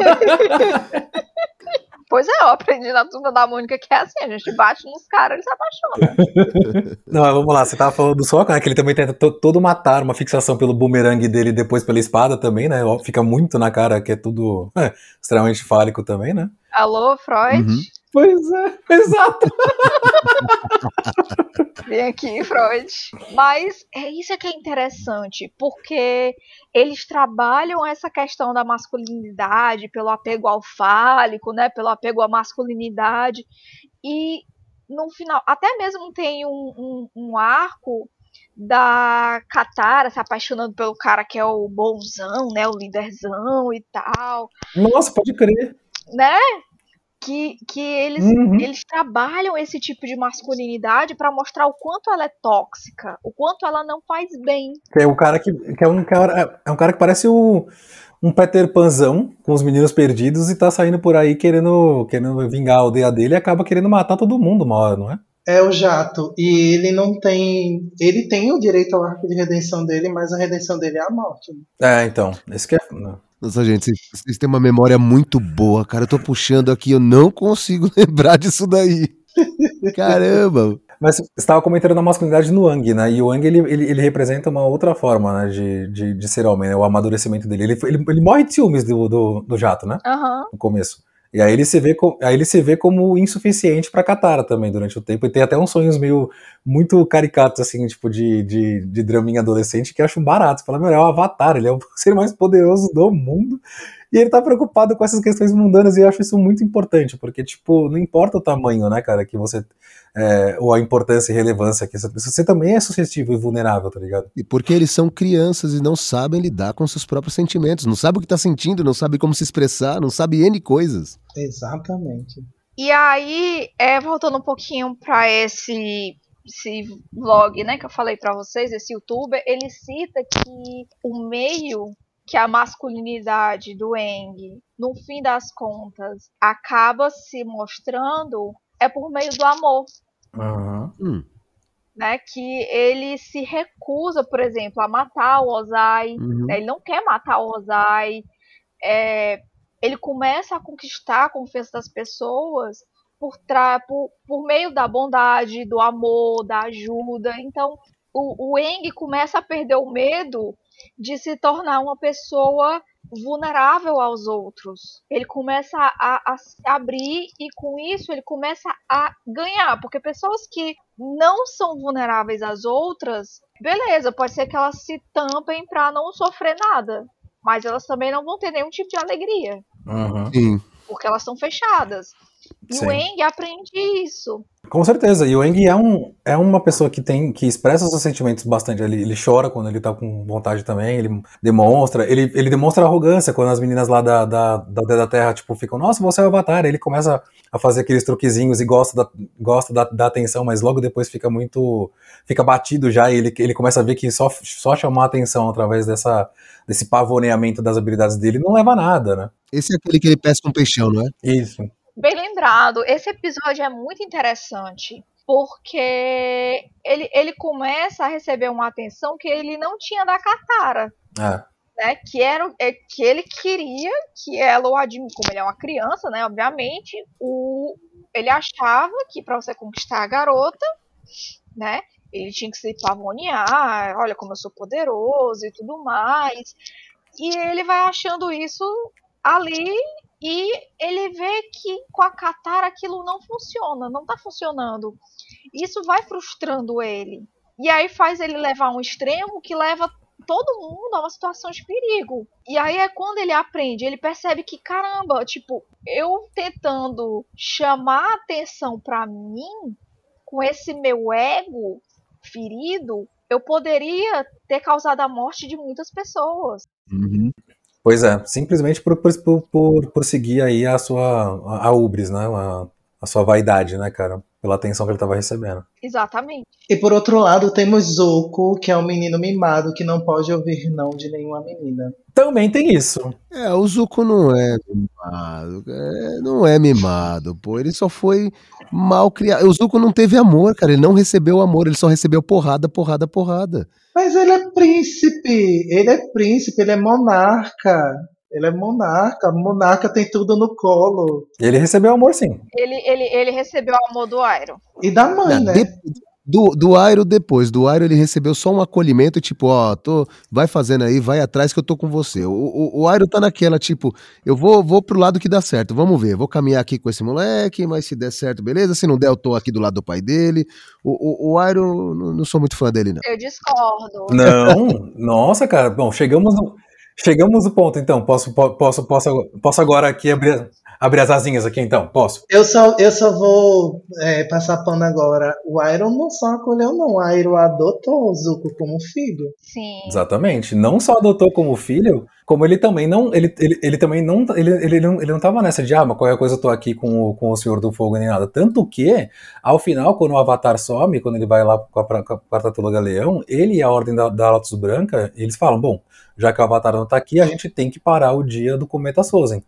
Pois é, eu aprendi na turma da Mônica que é assim, a gente bate nos caras, eles se apaixonam. (laughs) Não, vamos lá, você tava falando do Sokka, né, que ele também tenta todo matar, uma fixação pelo boomerang dele depois pela espada também, né, fica muito na cara que é tudo é, extremamente fálico também, né. Alô, Freud? Uhum. Pois é, (laughs) exato. Vem aqui, Freud. Mas é isso que é interessante, porque eles trabalham essa questão da masculinidade pelo apego ao fálico, né, pelo apego à masculinidade e no final, até mesmo tem um, um, um arco da Katara se apaixonando pelo cara que é o bonzão, né, o líderzão e tal. Nossa, pode crer. Né? Que, que eles, uhum. eles trabalham esse tipo de masculinidade para mostrar o quanto ela é tóxica, o quanto ela não faz bem. É um cara que, que é um cara, é um cara que parece o, um Peter Panzão com os meninos perdidos e tá saindo por aí querendo, querendo vingar a aldeia dele e acaba querendo matar todo mundo uma hora, não é? É o Jato. E ele não tem. Ele tem o direito ao arco de redenção dele, mas a redenção dele é a morte. É, então. Esse que é. Nossa, gente, vocês, vocês têm uma memória muito boa, cara. Eu tô puxando aqui, eu não consigo (laughs) lembrar disso daí. Caramba! Mas você estava comentando da masculinidade no Wang, né? E o Wang, ele, ele, ele representa uma outra forma, né? De, de, de, ser homem, né? O amadurecimento dele. Ele, ele, ele morre de ciúmes do, do, do jato, né? Uhum. No começo. E aí ele se vê, aí ele se vê como insuficiente para Katara também durante o tempo. E tem até uns sonhos meio muito caricatos, assim, tipo de, de, de draminha adolescente, que eu acho barato. Fala, meu, é o Avatar, ele é o (laughs) ser mais poderoso do mundo. E ele tá preocupado com essas questões mundanas, e eu acho isso muito importante, porque, tipo, não importa o tamanho, né, cara, que você. É, ou a importância e relevância que você também é suscetível e vulnerável, tá ligado? E porque eles são crianças e não sabem lidar com seus próprios sentimentos, não sabem o que tá sentindo, não sabem como se expressar, não sabem N coisas. Exatamente. E aí, é, voltando um pouquinho para esse esse vlog, né, que eu falei para vocês, esse youtuber, ele cita que o meio que a masculinidade do Eng, no fim das contas, acaba se mostrando é por meio do amor. Uhum. Né, que ele se recusa, por exemplo, a matar o Ozai. Uhum. Né, ele não quer matar o Ozai. É, ele começa a conquistar a confiança das pessoas por, por, por meio da bondade, do amor, da ajuda. Então, o, o Eng começa a perder o medo de se tornar uma pessoa vulnerável aos outros. Ele começa a, a, se abrir e com isso ele começa a ganhar, porque pessoas que não são vulneráveis às outras, beleza, pode ser que elas se tampem para não sofrer nada, mas elas também não vão ter nenhum tipo de alegria. Uhum. Porque elas estão fechadas. E Sim. o Eng aprende isso. Com certeza, e o Eng é, um, é uma pessoa que tem que expressa seus sentimentos bastante. Ele, ele chora quando ele tá com vontade também, ele demonstra, ele, ele demonstra arrogância quando as meninas lá da, da, da, da Terra, tipo, ficam, nossa, você é o Avatar. Ele começa a fazer aqueles truquezinhos e gosta da, gosta da, da atenção, mas logo depois fica muito. fica batido já, e ele, ele começa a ver que só, só chamar a atenção através dessa, desse pavoneamento das habilidades dele não leva a nada, né? Esse é aquele que ele pesca um peixão, não é? Isso. Bem lembrado, esse episódio é muito interessante porque ele, ele começa a receber uma atenção que ele não tinha da Katara. É. Né, que era é, que ele queria que ela o admirasse, como ele é uma criança, né, obviamente, o, ele achava que para você conquistar a garota, né, ele tinha que se pavonear, olha como eu sou poderoso e tudo mais. E ele vai achando isso ali e ele vê que com a Katara aquilo não funciona, não tá funcionando. Isso vai frustrando ele. E aí faz ele levar um extremo que leva todo mundo a uma situação de perigo. E aí é quando ele aprende, ele percebe que caramba, tipo, eu tentando chamar atenção para mim com esse meu ego ferido, eu poderia ter causado a morte de muitas pessoas. Uhum. Pois é, simplesmente por, por, por, por, seguir aí a sua a, a ubris, né? A, a sua vaidade, né, cara? Pela atenção que ele estava recebendo. Exatamente. E por outro lado, temos Zuko, que é um menino mimado que não pode ouvir não de nenhuma menina. Também tem isso. É, o Zuko não é mimado. É, não é mimado, pô. Ele só foi mal criado. O Zuko não teve amor, cara. Ele não recebeu amor, ele só recebeu porrada, porrada, porrada. Mas ele é príncipe. Ele é príncipe, ele é monarca. Ele é monarca. Monarca tem tudo no colo. Ele recebeu amor, sim. Ele, ele, ele recebeu o amor do Airo. E da mãe, Não, né? De, do, do Airo depois. Do Airo ele recebeu só um acolhimento, tipo, ó, tô, vai fazendo aí, vai atrás que eu tô com você. O, o, o Airo tá naquela, tipo, eu vou, vou pro lado que dá certo, vamos ver. Vou caminhar aqui com esse moleque, mas se der certo, beleza. Se não der, eu tô aqui do lado do pai dele. O, o, o Airo, não, não sou muito fã dele, não. Eu discordo. Não, (laughs) nossa, cara. Bom, chegamos no, Chegamos no ponto, então. Posso, posso, posso, posso agora aqui abrir, abrir as asinhas aqui, então? Posso? Eu só, eu só vou é, passar pano agora. O Iron não só acolheu, não. O Iron adotou o Zuko como filho. Sim. Exatamente. Não só adotou como filho, como ele também não. Ele, ele, ele também não. Ele, ele, não, ele não tava nessa de, ah, mas qualquer coisa eu tô aqui com o, com o Senhor do Fogo nem nada. Tanto que, ao final, quando o Avatar some, quando ele vai lá com a, com a ele e a Ordem da, da Lotus Branca, eles falam, bom já que o Avatar não tá aqui, a gente tem que parar o dia do Cometa Sozen.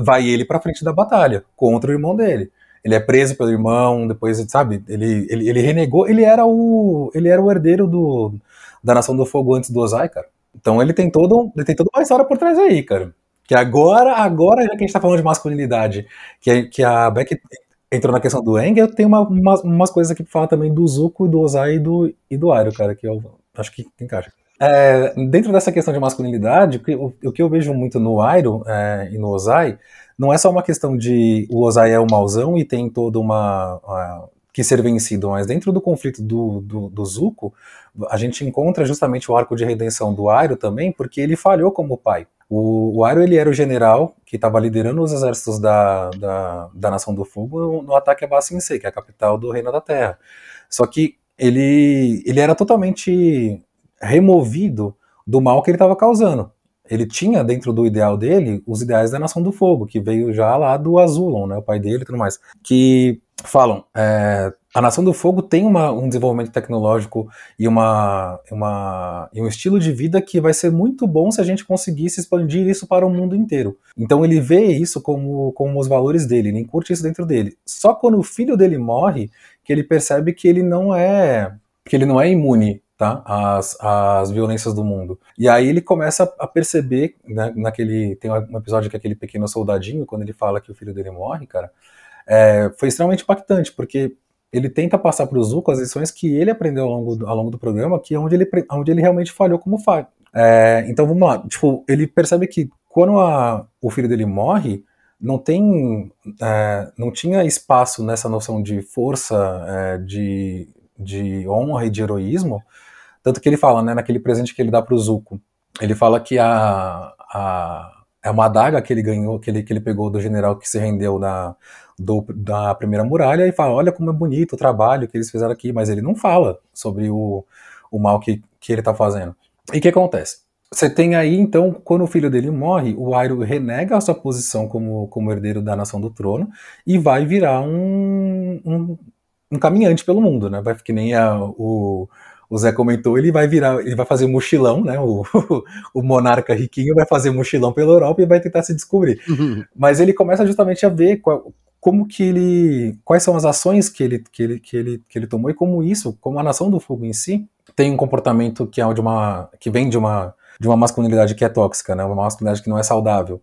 Vai ele pra frente da batalha, contra o irmão dele. Ele é preso pelo irmão, depois, sabe, ele, ele, ele renegou, ele era o ele era o herdeiro do, da Nação do Fogo antes do Ozai, cara. Então ele tem todo, ele tem toda uma história por trás aí, cara. Que agora, agora, já que a gente tá falando de masculinidade, que, que a Beck entrou na questão do Eng, eu tenho uma, uma, umas coisas aqui pra falar também do Zuko, do Ozai e do, e do Airo, cara, que eu acho que encaixa. É, dentro dessa questão de masculinidade, o, o, que eu vejo muito no Airo é, e no Ozai, não é só uma questão de o Ozai é o mauzão e tem toda uma. Que ser vencido, mas dentro do conflito do, do, do, Zuko, a gente encontra justamente o arco de redenção do Airo também, porque ele falhou como pai. O, o Airo ele era o general que estava liderando os exércitos da, da, da Nação do Fogo no, ataque a Ba Sing Se, que é a capital do Reino da Terra. Só que ele, ele era totalmente removido do mal que ele estava causando. Ele tinha dentro do ideal dele os ideais da Nação do Fogo, que veio já lá do Azulon, né, o pai dele e tudo mais, que falam, é, a Nação do Fogo tem uma, um desenvolvimento tecnológico e, uma, uma, e um estilo de vida que vai ser muito bom se a gente conseguisse expandir isso para o mundo inteiro. Então ele vê isso como, como os valores dele, ele curte isso dentro dele. Só quando o filho dele morre que ele percebe que ele não é que ele não é imune tá? As, as violências do mundo. E aí ele começa a perceber, né, naquele. Tem um episódio que é aquele pequeno soldadinho, quando ele fala que o filho dele morre, cara. É, foi extremamente impactante, porque ele tenta passar para o Zuko as lições que ele aprendeu ao longo do, ao longo do programa, que é onde ele, onde ele realmente falhou como pai. É, então vamos lá, tipo, ele percebe que quando a, o filho dele morre, não tem, é, não tinha espaço nessa noção de força, é, de, de honra e de heroísmo. Tanto que ele fala, né, naquele presente que ele dá pro Zuko, ele fala que a, a é uma adaga que ele ganhou, que ele, que ele pegou do general que se rendeu na, do, da primeira muralha e fala, olha como é bonito o trabalho que eles fizeram aqui, mas ele não fala sobre o, o mal que, que ele está fazendo. E o que acontece? Você tem aí, então, quando o filho dele morre, o Airo renega a sua posição como, como herdeiro da Nação do Trono e vai virar um, um, um caminhante pelo mundo, né? Vai que nem a, o, o Zé comentou, ele vai virar, ele vai fazer mochilão, né? O, (laughs) o monarca riquinho vai fazer mochilão pela Europa e vai tentar se descobrir. Uhum. Mas ele começa justamente a ver qual, como que ele, quais são as ações que ele, que ele, que ele, que ele tomou e como isso, como a nação do fogo em si tem um comportamento que é de uma, que vem de uma de uma masculinidade que é tóxica, né? Uma masculinidade que não é saudável.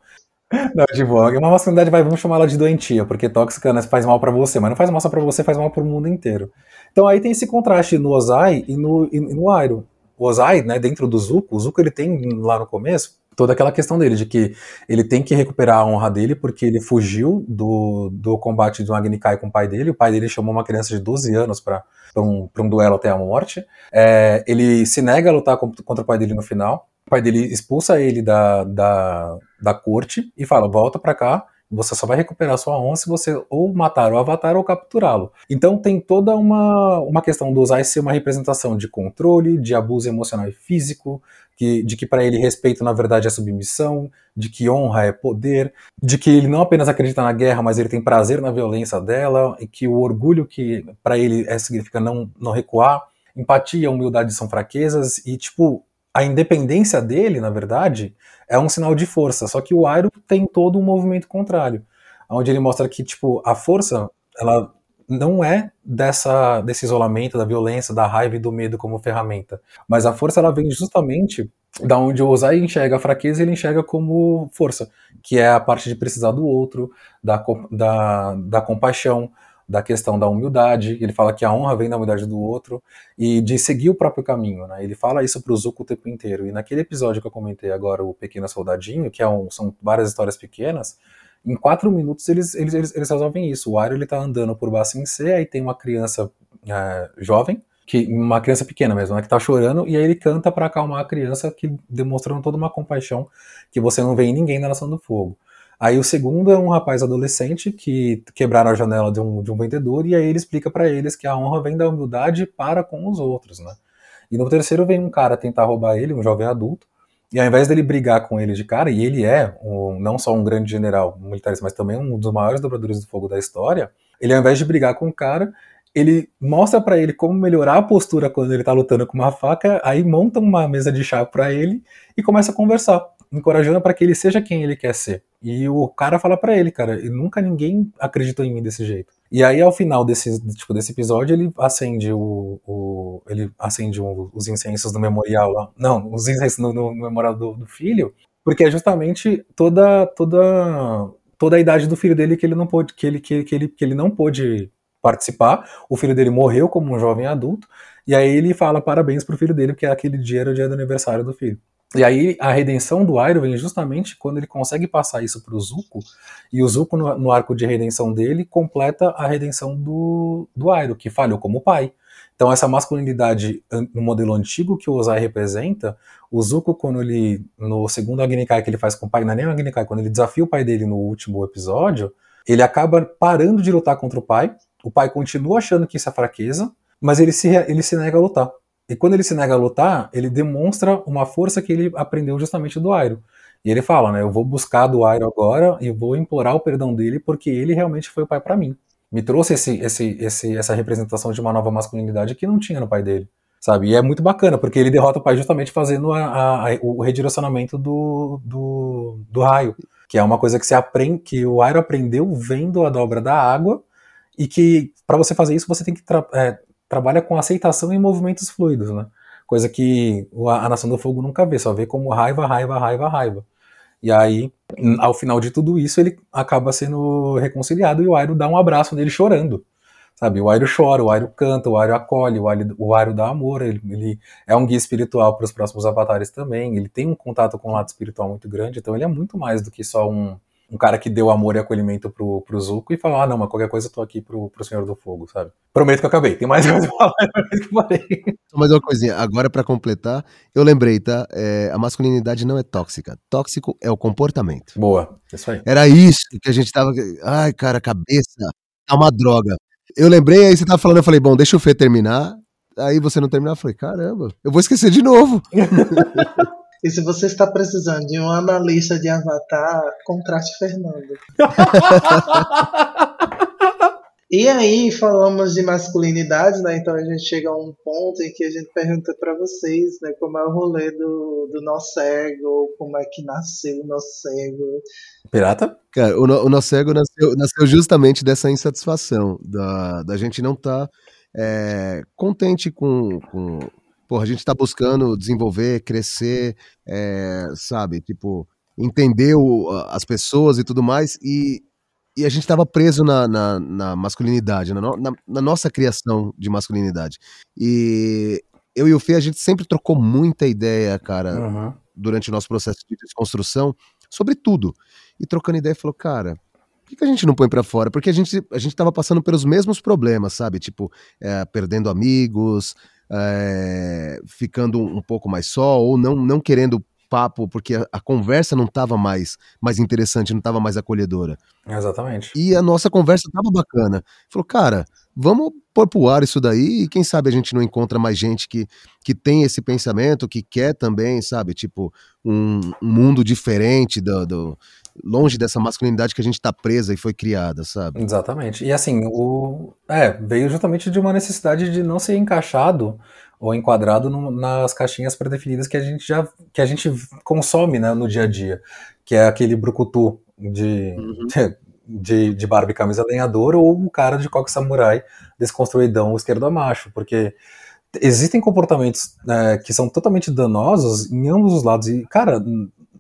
(laughs) Não, tipo, uma masculinidade vai, vamos chamar ela de doentia, porque tóxica né, faz mal para você, mas não faz mal só pra você, faz mal pro mundo inteiro. Então aí tem esse contraste no Ozai e no, e no Airo. O Ozai, né, dentro do Zuko, o Zuko ele tem lá no começo toda aquela questão dele, de que ele tem que recuperar a honra dele porque ele fugiu do, do combate do Agni Kai com o pai dele. O pai dele chamou uma criança de 12 anos para um, um duelo até a morte. É, ele se nega a lutar contra o pai dele no final. O pai dele expulsa ele da, da, da corte e fala: volta para cá Você só vai recuperar sua honra se você ou matar o avatar ou capturá-lo. Então tem toda uma, uma questão do Ozai ser uma representação de controle, de abuso emocional e físico, que, de que para ele respeito na verdade é submissão, de que honra é poder, de que ele não apenas acredita na guerra, mas ele tem prazer na violência dela, e que o orgulho que para ele é, significa não, não recuar, empatia, humildade são fraquezas, e tipo, a independência dele, na verdade, é um sinal de força. Só que o Airo tem todo um movimento contrário, onde ele mostra que tipo a força, ela não é dessa desse isolamento, da violência, da raiva e do medo como ferramenta, mas a força ela vem justamente da onde o Ozai enxerga a fraqueza, ele enxerga como força, que é a parte de precisar do outro, da, da, da compaixão, da questão da humildade, ele fala que a honra vem da humildade do outro e de seguir o próprio caminho, né? Ele fala isso pro Zuko o tempo inteiro. E naquele episódio que eu comentei agora, o Pequeno Soldadinho, que é um, são várias histórias pequenas, em quatro minutos eles, eles, eles, eles resolvem isso. O Ario ele tá andando por Bassin C, aí tem uma criança é, jovem, que uma criança pequena mesmo, né, que tá chorando, e aí ele canta para acalmar a criança, que demonstrando toda uma compaixão que você não vê em ninguém na Nação do Fogo. Aí o segundo é um rapaz adolescente que quebraram a janela de um, de um vendedor e aí ele explica para eles que a honra vem da humildade para com os outros, né? E no terceiro vem um cara tentar roubar ele, um jovem adulto, e ao invés dele brigar com ele de cara, e ele é um, não só um grande general militar, mas também um dos maiores dobradores do fogo da história, ele ao invés de brigar com o cara, ele mostra para ele como melhorar a postura quando ele tá lutando com uma faca, aí monta uma mesa de chá para ele e começa a conversar encorajando para que ele seja quem ele quer ser. E o cara fala para ele, cara, nunca ninguém acreditou em mim desse jeito. E aí ao final desse tipo desse episódio ele acende o, o ele acende o, os incensos do memorial lá, não, os incensos no, no memorial do, do, filho, porque é justamente toda toda toda a idade do filho dele que ele não pôde que ele que, que ele que ele não pôde participar. O filho dele morreu como um jovem adulto e aí ele fala parabéns pro filho dele porque aquele dia era o dia do aniversário do filho. E aí a redenção do Airo vem justamente quando ele consegue passar isso para o Zuko, e o Zuko, no, no, arco de redenção dele, completa a redenção do, do Airo, que falhou como pai. Então essa masculinidade no modelo antigo que o Ozai representa, o Zuko, quando ele, no segundo Agnikai que ele faz com o pai, não é nem o Agnikai, quando ele desafia o pai dele no último episódio, ele acaba parando de lutar contra o pai, o pai continua achando que isso é fraqueza, mas ele se, ele se nega a lutar. E quando ele se nega a lutar, ele demonstra uma força que ele aprendeu justamente do Airo. E ele fala, né, eu vou buscar do Airo agora e vou implorar o perdão dele porque ele realmente foi o pai para mim. Me trouxe esse, esse, esse, essa representação de uma nova masculinidade que não tinha no pai dele, sabe? E é muito bacana porque ele derrota o pai justamente fazendo a, a, o redirecionamento do, do, do raio, que é uma coisa que se aprende, que o Airo aprendeu vendo a dobra da água e que para você fazer isso você tem que é, trabalha com aceitação em movimentos fluidos, né? Coisa que a Nação do Fogo nunca vê, só vê como raiva, raiva, raiva, raiva. E aí, ao final de tudo isso, ele acaba sendo reconciliado e o Airo dá um abraço nele chorando. Sabe, o Airo chora, o Airo canta, o Airo acolhe, o Airo, o Airo dá amor, ele, ele é um guia espiritual para os próximos avatares também, ele tem um contato com o lado espiritual muito grande, então ele é muito mais do que só um, um cara que deu amor e acolhimento pro, pro Zuko e falou: ah, não, mas qualquer coisa eu tô aqui pro, pro Senhor do Fogo, sabe? Prometo que eu acabei. Tem mais (laughs) coisa pra falar, prometo que eu falei. Mais uma coisinha, agora para completar, eu lembrei, tá? É, a masculinidade não é tóxica. Tóxico é o comportamento. Boa, isso aí. Era isso que a gente tava. Ai, cara, cabeça, tá uma droga. Eu lembrei, aí você tava falando, eu falei, bom, deixa o Fê terminar. Aí você não terminar, eu falei, caramba, eu vou esquecer de novo. (laughs) E se você está precisando de um analista de avatar, contrate Fernando. (laughs) e aí falamos de masculinidade, né? Então a gente chega a um ponto em que a gente pergunta para vocês, né? Como é o rolê do, do nosso ego, como é que nasceu o nosso ego. Pirata? Cara, o, o nosso ego nasceu, nasceu justamente dessa insatisfação, da, da gente não estar tá, é, contente com, com porra, a gente está buscando desenvolver, crescer, é, sabe? Tipo, entender o, as pessoas e tudo mais, e, e a gente estava preso na, na, na masculinidade, na, na, na, nossa criação de masculinidade. E eu e o Fê, a gente sempre trocou muita ideia, cara, uhum. durante o nosso processo de desconstrução, sobre tudo. E trocando ideia, falou, cara, por que, a gente não põe para fora? Porque a gente, a gente tava passando pelos mesmos problemas, sabe? Tipo, é, perdendo amigos, é, ficando um pouco mais só, ou não, não querendo papo, porque a, a conversa não estava mais, mais interessante, não estava mais acolhedora. Exatamente. E a nossa conversa estava bacana. Falou, cara, vamos pôr pro ar isso daí e quem sabe a gente não encontra mais gente que, que tem esse pensamento, que quer também, sabe, tipo, um, um mundo diferente do, do, longe dessa masculinidade que a gente tá presa e foi criada, sabe? Exatamente. E assim, o é, veio justamente de uma necessidade de não ser encaixado ou enquadrado no, nas caixinhas pré-definidas que a gente já que a gente consome né, no dia a dia, que é aquele brucutu de, uhum. (laughs) de, de barba e camisa lenhador ou um cara de coque samurai desconstruidão esquerdo macho, porque existem comportamentos é, que são totalmente danosos em ambos os lados e, cara,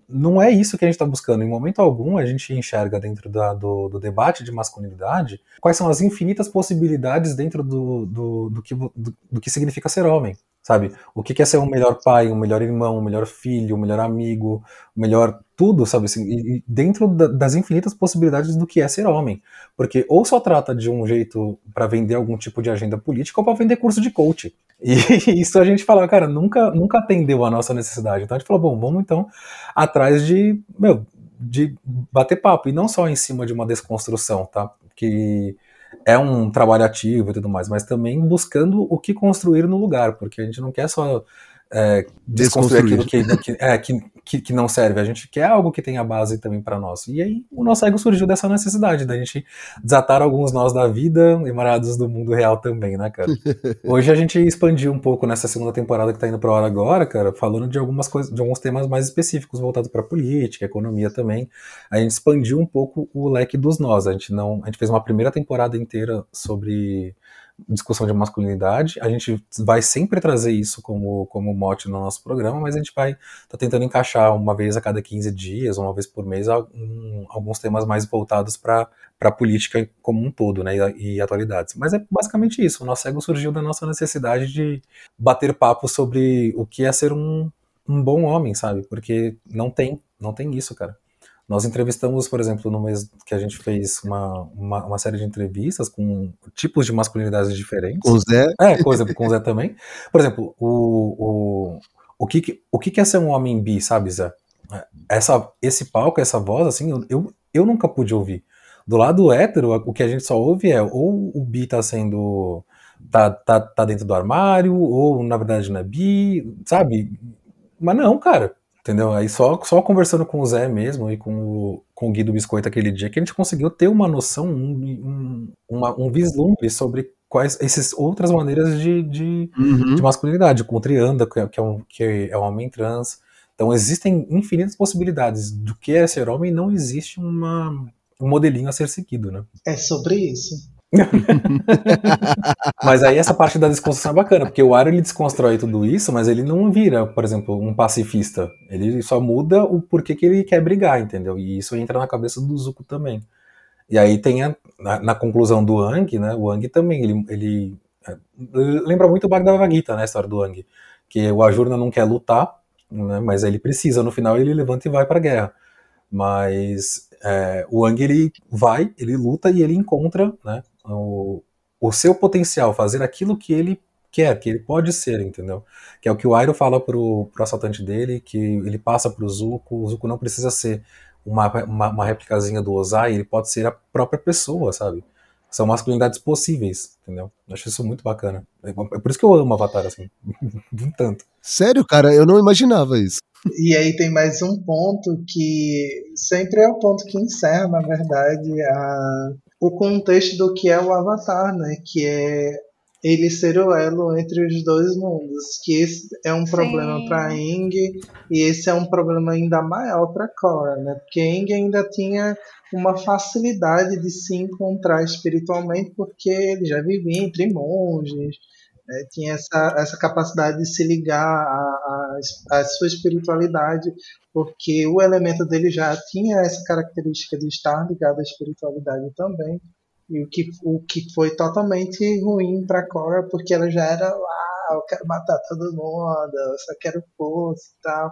não é isso que a gente está buscando. Em momento algum, a gente enxerga dentro da, do, do, debate de masculinidade quais são as infinitas possibilidades dentro do, do, do que, do, que significa ser homem, sabe? O que é ser um melhor pai, um melhor irmão, um melhor filho, um melhor amigo, um melhor tudo, sabe? Assim, dentro da, das infinitas possibilidades do que é ser homem. Porque ou só trata de um jeito para vender algum tipo de agenda política ou para vender curso de coach. E (laughs) isso a gente fala, cara, nunca, nunca atendeu a nossa necessidade. Então a gente falou, bom, vamos então atrás de, meu, de bater papo, e não só em cima de uma desconstrução, tá? Que é um trabalho ativo e tudo mais, mas também buscando o que construir no lugar, porque a gente não quer só é, desconstruir aquilo que, que, é, que, que, que, não serve. A gente quer algo que tenha base também para nós. E aí o nosso ego surgiu dessa necessidade da gente desatar alguns nós da vida emarados do mundo real também, né, cara? (laughs) Hoje a gente expandiu um pouco nessa segunda temporada que tá indo pro ar agora, cara, falando de algumas coisas, de alguns temas mais específicos voltados para política, economia também. A gente expandiu um pouco o leque dos nós. A gente não, a gente fez uma primeira temporada inteira sobre discussão de masculinidade. A gente vai sempre trazer isso como, como mote no nosso programa, mas a gente vai tá tentando encaixar uma vez a cada 15 dias, uma vez por mês, alguns temas mais voltados para a política como um todo, né, e, e, atualidades. Mas é basicamente isso. O nosso ego surgiu da nossa necessidade de bater papo sobre o que é ser um, um bom homem, sabe? Porque não tem, não tem isso, cara. Nós entrevistamos, por exemplo, no mês que a gente fez uma, uma, uma, série de entrevistas com tipos de masculinidades diferentes. Com o Zé? É, coisa com o Zé também. Por exemplo, o, o, o, que, o que é ser um homem bi, sabe, Zé? Essa, esse palco, essa voz, assim, eu, eu nunca pude ouvir. Do lado hétero, o que a gente só ouve é ou o bi tá sendo. tá, tá, tá dentro do armário, ou na verdade não é bi, sabe? Mas não, cara Entendeu? Aí só, só conversando com o Zé mesmo e com o, com o Gui do Biscoito aquele dia que a gente conseguiu ter uma noção, um, um, uma, um vislumbre sobre quais essas outras maneiras de, de, uhum. de masculinidade. Com o Trianda, que é, que, é um, que é um homem trans. Então existem infinitas possibilidades do que é ser homem e não existe uma, um modelinho a ser seguido, né? É sobre isso. (laughs) mas aí essa parte da desconstrução é bacana, porque o Aro ele desconstrói tudo isso, mas ele não vira, por exemplo, um pacifista. Ele só muda o porquê que ele quer brigar, entendeu? E isso entra na cabeça do Zuko também. E aí tem a, na, na, conclusão do Ang, né? O Ang também, ele, ele é, lembra muito o Bhagavad Gita, né? A história do Ang. Que o Ajurna não quer lutar, né, mas ele precisa, no final ele levanta e vai pra guerra. Mas é, o Ang ele vai, ele luta e ele encontra, né? O, o seu potencial, fazer aquilo que ele quer, que ele pode ser, entendeu? Que é o que o Airo fala pro, pro assaltante dele, que ele passa pro Zuko, o Zuko não precisa ser uma, uma, uma réplicazinha do Ozai, ele pode ser a própria pessoa, sabe? São masculinidades possíveis, entendeu? Eu acho isso muito bacana. É, é por isso que eu amo Avatar, assim, (laughs) um tanto. Sério, cara? Eu não imaginava isso. E aí tem mais um ponto que sempre é o ponto que encerra, na verdade, a, o contexto do que é o Avatar, né? Que é ele ser o elo entre os dois mundos, que esse é um problema para Ing e esse é um problema ainda maior para Korra, né? Porque Ing ainda tinha uma facilidade de se encontrar espiritualmente porque ele já vivia entre monges, né? tinha essa, essa capacidade de se ligar à sua espiritualidade porque o elemento dele já tinha essa característica de estar ligado à espiritualidade também. E o que, o que foi totalmente ruim para Cora, porque ela já era lá, eu quero matar todo mundo, eu só quero força e tal.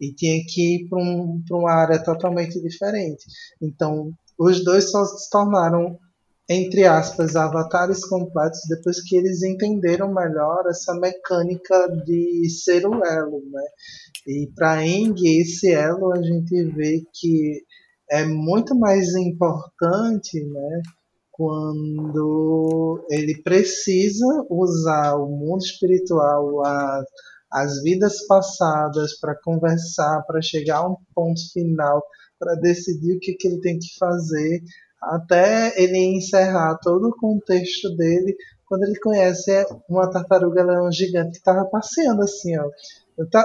E tinha que ir para um, uma área totalmente diferente. Então, os dois só se tornaram entre aspas, avatares completos depois que eles entenderam melhor essa mecânica de ser o elo, né? E para Eng, esse elo a gente vê que é muito mais importante, né? Quando ele precisa usar o mundo espiritual, a, as vidas passadas para conversar, para chegar a um ponto final, para decidir o que, que ele tem que fazer, até ele encerrar todo o contexto dele quando ele conhece uma tartaruga leão gigante que estava passeando assim, ó.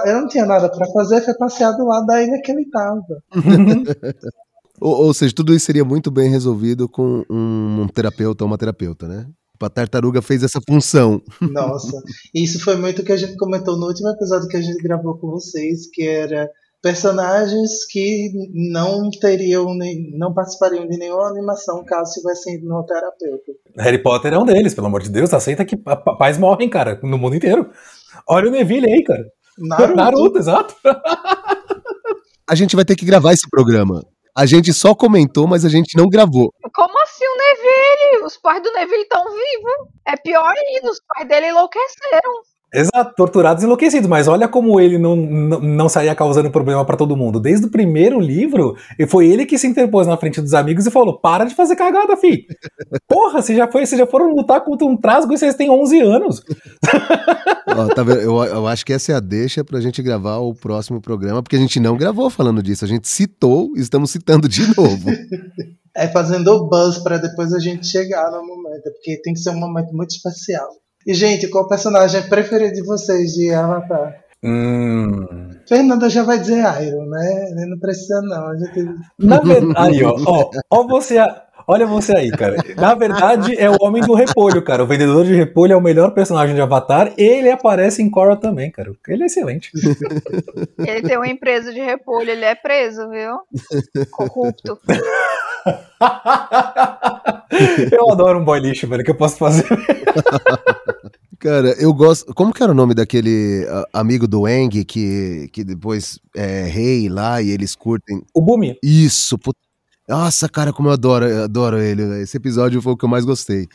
Eu não tinha nada para fazer, foi passear do lado da ilha que ele estava. (laughs) ou, ou, seja, tudo isso seria muito bem resolvido com um, um terapeuta ou uma terapeuta, né? A tartaruga fez essa função. Nossa, isso foi muito o que a gente comentou no último episódio que a gente gravou com vocês, que era personagens que não teriam, não participariam de nenhuma animação caso estivessem no terapeuta. Harry Potter é um deles, pelo amor de Deus, aceita que pais morrem, cara, no mundo inteiro. Olha o Neville aí, cara. Naruto, Naruto exato. (laughs) A gente vai ter que gravar esse programa. A gente só comentou, mas a gente não gravou. Como assim o Neville? Os pais do Neville estão vivos. É pior ainda, os pais dele enlouqueceram. Exato, torturados e enlouquecidos, mas olha como ele não, não, não saía causando problema para todo mundo. Desde o primeiro livro, foi ele que se interpôs na frente dos amigos e falou: para de fazer cagada, fi. (laughs) Porra, você já, foi, vocês já foram lutar contra um trasgo e vocês têm 11 anos. Ó, tá eu, eu, acho que essa é a deixa pra gente gravar o próximo programa, porque a gente não gravou falando disso, a gente citou e estamos citando de novo. (laughs) É fazendo buzz para depois a gente chegar no momento, porque tem que ser um momento muito especial. E, gente, qual o personagem preferido de vocês de Avatar? Hum. Fernanda já vai dizer Iron, né? Não precisa, não. A gente... Na verdade, aí, ó, ó, ó você. Olha você aí, cara. Na verdade, é o Homem do Repolho, cara. O vendedor de repolho é o melhor personagem de Avatar. Ele aparece em Korra também, cara. Ele é excelente. Ele tem uma empresa de repolho, ele é preso, viu? Corrupto. (laughs) (laughs) eu adoro um boy lixo, velho, que eu posso fazer. (laughs) Cara, eu gosto. Como que era o nome daquele amigo do Eng que, que depois é rei lá e eles curtem? O Bumi. Isso. Put... Nossa, cara, como eu adoro, eu adoro ele. Esse episódio foi o que eu mais gostei.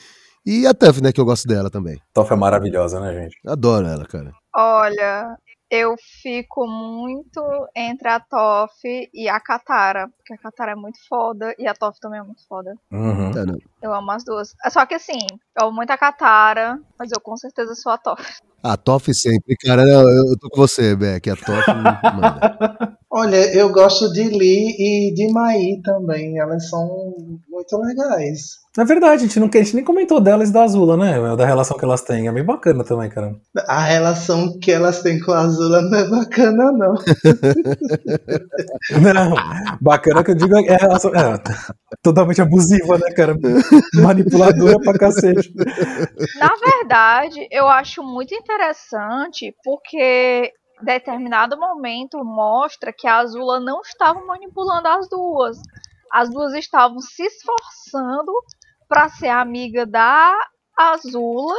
E a Tuff, né, que eu gosto dela também. Tuff é maravilhosa, né, gente? Adoro ela, cara. Olha, eu fico muito entre a Toff e a Katara, porque a Katara é muito foda e a Toff também é muito foda. Uhum. É, eu amo as duas. Só que assim, eu amo muito a Katara, mas eu com certeza sou a Toff. A Toff sempre, cara. Eu tô com você, Beck. A Toff (laughs) manda. Olha, eu gosto de Lee e de Mai também. Elas são muito legais. Na verdade, a gente, não, a gente nem comentou delas e da Azula, né? Da relação que elas têm. É bem bacana também, cara. A relação que elas têm com a Azula não é bacana, não. (laughs) não, bacana que eu digo é a relação. É, totalmente abusiva, né, cara? Manipuladora pra cacete. Na verdade, eu acho muito interessante porque determinado momento mostra que a Azula não estava manipulando as duas. As duas estavam se esforçando para ser amiga da Azula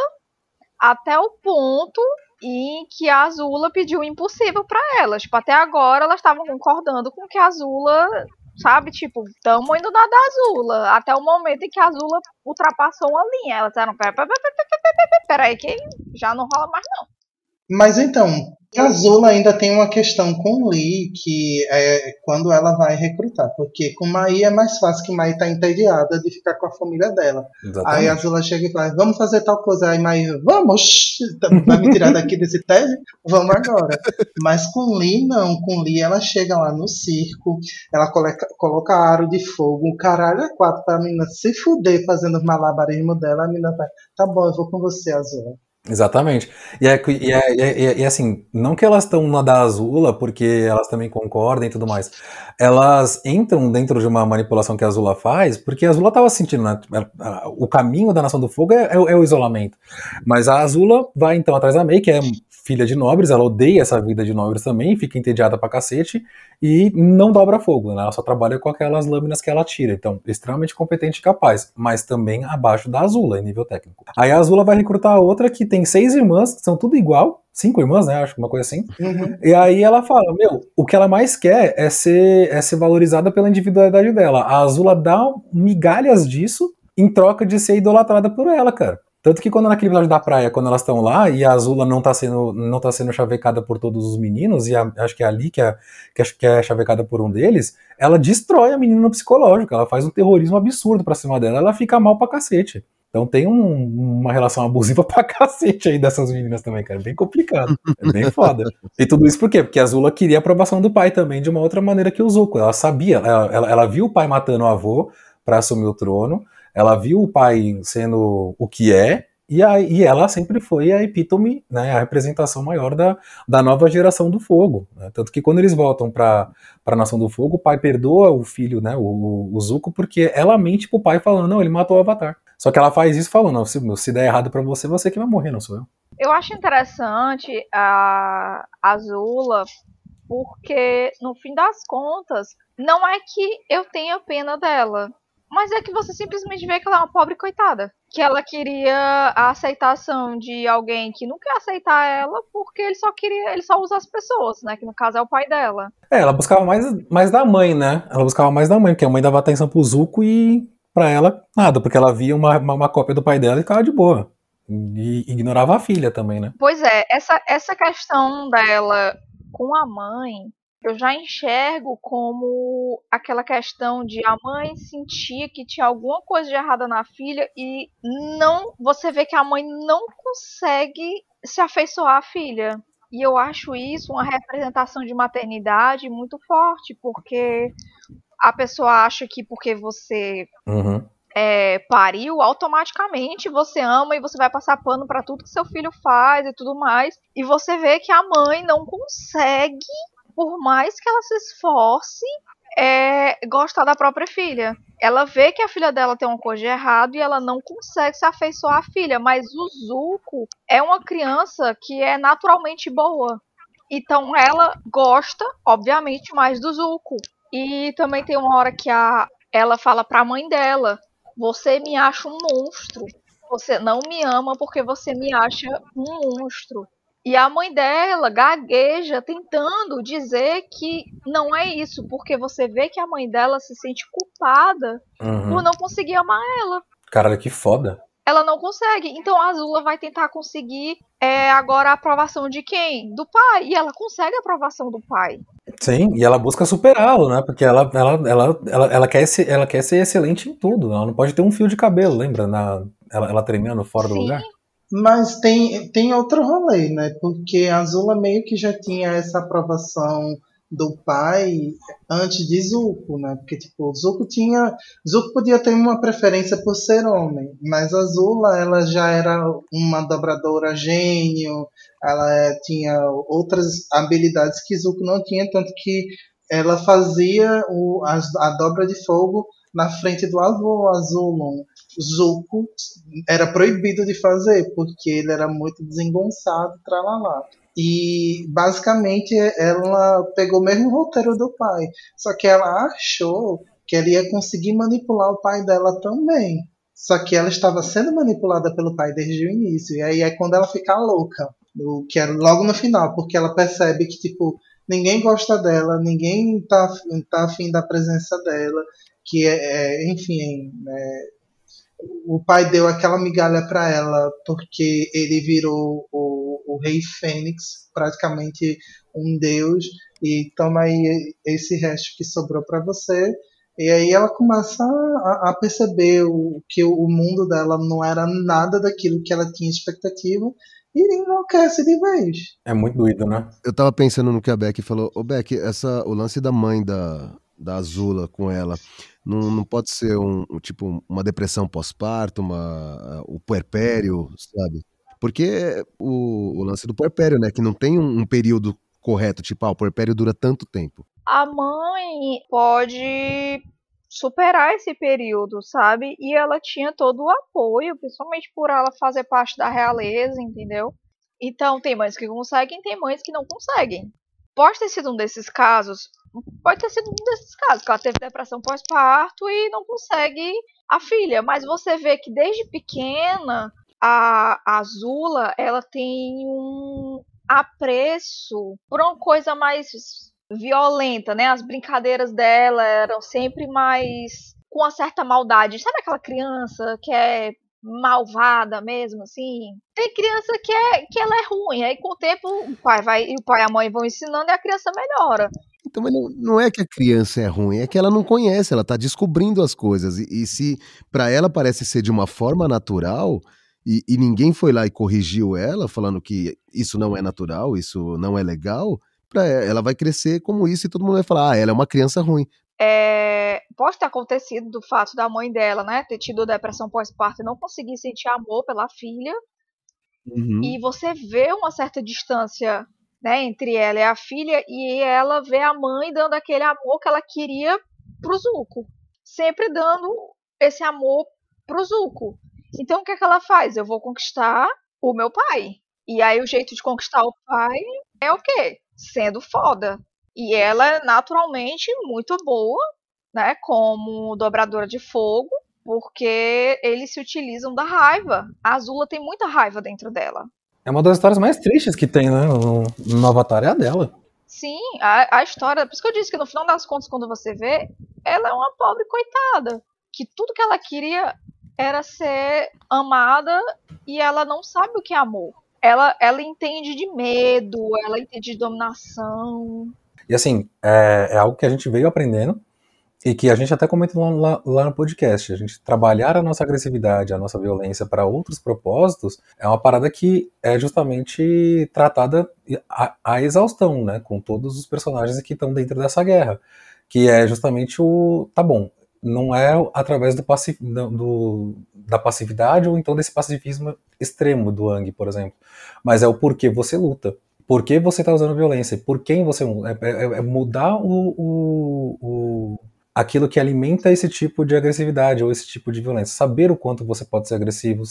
até o ponto em que a Azula pediu o impossível para elas. Tipo, até agora elas estavam concordando com que a Azula, sabe, tipo, tamo indo na da Azula. Até o momento em que a Azula ultrapassou uma linha. Elas disseram, peraí, que já não rola mais não. Mas então, a Azula ainda tem uma questão com Lee, que é quando ela vai recrutar, porque com Mai é mais fácil que Mai tá entediada de ficar com a família dela. Exatamente. Aí a Azula chega e fala, vamos fazer tal coisa. Aí Mai, vamos! (laughs) Vai me tirar daqui desse tédio? Vamos agora. Mas com Lee, não. Com Lee, ela chega lá no circo, ela coloca, coloca aro de fogo, um caralho é quatro pra menina se fuder fazendo os malabarismo dela. A menina vai, tá bom, eu vou com você, Azula. Exatamente. E é, e é, e é, e é assim, não que elas estão na da Azula, porque elas também concordam e tudo mais. Elas entram dentro de uma manipulação que a Azula faz, porque a Azula estava sentindo, né? O caminho da Nação do Fogo é, é, é, o isolamento. Mas a Azula vai então atrás da Mei, que é filha de nobres, ela odeia essa vida de nobres também, fica entediada pra cacete e não dobra fogo, né? Ela só trabalha com aquelas lâminas que ela tira. Então, extremamente competente e capaz, mas também abaixo da Azula em nível técnico. Aí a Azula vai recrutar outra que tem seis irmãs, que são tudo igual, cinco irmãs, né? Acho que uma coisa assim. Uhum. E aí ela fala: Meu, o que ela mais quer é ser, é ser valorizada pela individualidade dela. A Azula dá migalhas disso em troca de ser idolatrada por ela, cara. Tanto que quando naquele episódio da praia, quando elas estão lá e a Azula não tá sendo, não tá sendo chavecada por todos os meninos, e a, acho que é ali que é, que é chavecada por um deles, ela destrói a menina no psicológico, ela faz um terrorismo absurdo pra cima dela, ela fica mal pra cacete. Então tem um, uma relação abusiva (laughs) pra cacete aí dessas meninas também, cara. Bem complicado. É bem (laughs) foda. E tudo isso por quê? Porque a Azula queria a aprovação do pai também de uma outra maneira que o Zuko. Ela sabia, ela, ela, ela viu o pai matando o avô para assumir o trono ela viu o pai sendo o que é, e, a, e ela sempre foi a epítome, né, a representação maior da, da nova geração do fogo. Né? Tanto que quando eles voltam para a Nação do Fogo, o pai perdoa o filho, né, o, o Zuko, porque ela mente pro pai falando, não, ele matou o Avatar. Só que ela faz isso falando, não, se, se der errado para você, você que vai morrer, não sou eu. Eu acho interessante a Azula, porque no fim das contas, não é que eu tenha pena dela, mas é que você simplesmente vê que ela é uma pobre coitada. Que ela queria a aceitação de alguém que não quer aceitar ela porque ele só queria, ele só usa as pessoas, né? Que no caso é o pai dela. É, ela buscava mais, mais da mãe, né? Ela buscava mais da mãe, porque a mãe dava atenção pro Zuko e pra ela nada, porque ela via uma, uma, uma cópia do pai dela e ficava de boa. E ignorava a filha também, né? Pois é, essa, essa questão dela com a mãe eu já enxergo como aquela questão de a mãe sentir que tinha alguma coisa de errada na filha e não você vê que a mãe não consegue se afeiçoar à filha. E eu acho isso uma representação de maternidade muito forte, porque a pessoa acha que porque você uhum. é, pariu, automaticamente você ama e você vai passar pano para tudo que seu filho faz e tudo mais. E você vê que a mãe não consegue por mais que ela se esforce, é, gostar da própria filha. Ela vê que a filha dela tem uma coisa de errado e ela não consegue se afeiçoar à filha, mas o Zuko é uma criança que é naturalmente boa. Então ela gosta, obviamente, mais do Zuko. E também tem uma hora que a, ela fala pra mãe dela: Você me acha um monstro. Você não me ama porque você me acha um monstro. E a mãe dela gagueja tentando dizer que não é isso, porque você vê que a mãe dela se sente culpada uhum. por não conseguir amar ela. Caralho, que foda. Ela não consegue. Então a Azula vai tentar conseguir é, agora a aprovação de quem? Do pai. E ela consegue a aprovação do pai. Sim, e ela busca superá-lo, né? Porque ela, ela, ela, ela, ela, quer ser, ela quer ser excelente em tudo. Ela não pode ter um fio de cabelo, lembra? Na, ela, ela treinando fora Sim. do lugar. Mas tem, tem outro rolê, né? Porque a Azula meio que já tinha essa aprovação do pai antes de Zuko, né? Porque, tipo, Zuko tinha... Zuko podia ter uma preferência por ser homem, mas a Azula, ela já era uma dobradora gênio, ela tinha outras habilidades que Zuko não tinha, tanto que ela fazia o, a, a dobra de fogo na frente do avô Azulon. Zuko era proibido de fazer, porque ele era muito desengonçado, tralalá. E basicamente ela pegou o mesmo roteiro do pai, só que ela achou que ela ia conseguir manipular o pai dela também. Só que ela estava sendo manipulada pelo pai desde o início. E aí é quando ela fica louca, o que é logo no final, porque ela percebe que tipo ninguém gosta dela, ninguém tá, tá afim da presença dela, que é, é enfim, é, o pai deu aquela migalha para ela porque ele virou o, o, rei Fênix, praticamente um deus, e toma aí esse resto que sobrou para você. E aí ela começa a, a perceber o, que o mundo dela não era nada daquilo que ela tinha expectativa e enlouquece de vez. É muito doido, né? Eu tava pensando no que a Beck falou. Ô Beck, essa, o lance da mãe da, da Azula com ela não, não pode ser um, um tipo uma depressão pós-parto, uma o puerpério, sabe? Porque o, o, lance do puerpério, né, que não tem um, um período correto, tipo, ah, o puerpério dura tanto tempo. A mãe pode superar esse período, sabe? E ela tinha todo o apoio, principalmente por ela fazer parte da realeza, entendeu? Então, tem mães que conseguem, tem mães que não conseguem. Pode ter sido um desses casos, pode ter sido um desses casos, que ela teve depressão pós-parto e não consegue a filha, mas você vê que desde pequena a, Azula, ela tem um apreço por uma coisa mais violenta, né? As brincadeiras dela eram sempre mais com uma certa maldade. Sabe aquela criança que é malvada mesmo, assim? Tem criança que é que ela é ruim, aí com o tempo o pai vai e o pai e a mãe vão ensinando e a criança melhora. Então, mas não, não é que a criança é ruim, é que ela não conhece, ela está descobrindo as coisas. E, e se para ela parece ser de uma forma natural, e, e, ninguém foi lá e corrigiu ela, falando que isso não é natural, isso não é legal, pra ela vai crescer como isso e todo mundo vai falar, ah, ela é uma criança ruim. É, pode ter acontecido do fato da mãe dela, né, ter tido depressão pós-parto e não conseguir sentir amor pela filha. Uhum. E você vê uma certa distância né, entre ela e a filha, e ela vê a mãe dando aquele amor que ela queria pro Zuko. Sempre dando esse amor pro Zuko. Então o que, é que ela faz? Eu vou conquistar o meu pai. E aí o jeito de conquistar o pai é o quê? Sendo foda. E ela é naturalmente muito boa, né, como dobradora de fogo, porque eles se utilizam da raiva. A Azula tem muita raiva dentro dela. É uma das histórias mais tristes que tem, né? No, no Avatar é a dela. Sim, a, a história. Por isso que eu disse que no final das contas, quando você vê, ela é uma pobre coitada. Que tudo que ela queria era ser amada e ela não sabe o que é amor. Ela, ela entende de medo, ela entende de dominação. E assim, é, é algo que a gente veio aprendendo e que a gente até comentou lá, lá, no podcast, a gente trabalhar a nossa agressividade, a nossa violência para outros propósitos, é uma parada que é justamente tratada a exaustão, né, com todos os personagens que estão dentro dessa guerra, que é justamente o, tá bom, não é através do, passiv, do, da passividade ou então desse pacifismo extremo do Ang, por exemplo, mas é o porquê você luta. Por que você está usando violência? Por quem você. É, é, é mudar o, o, o aquilo que alimenta esse tipo de agressividade ou esse tipo de violência. Saber o quanto você pode ser agressivo,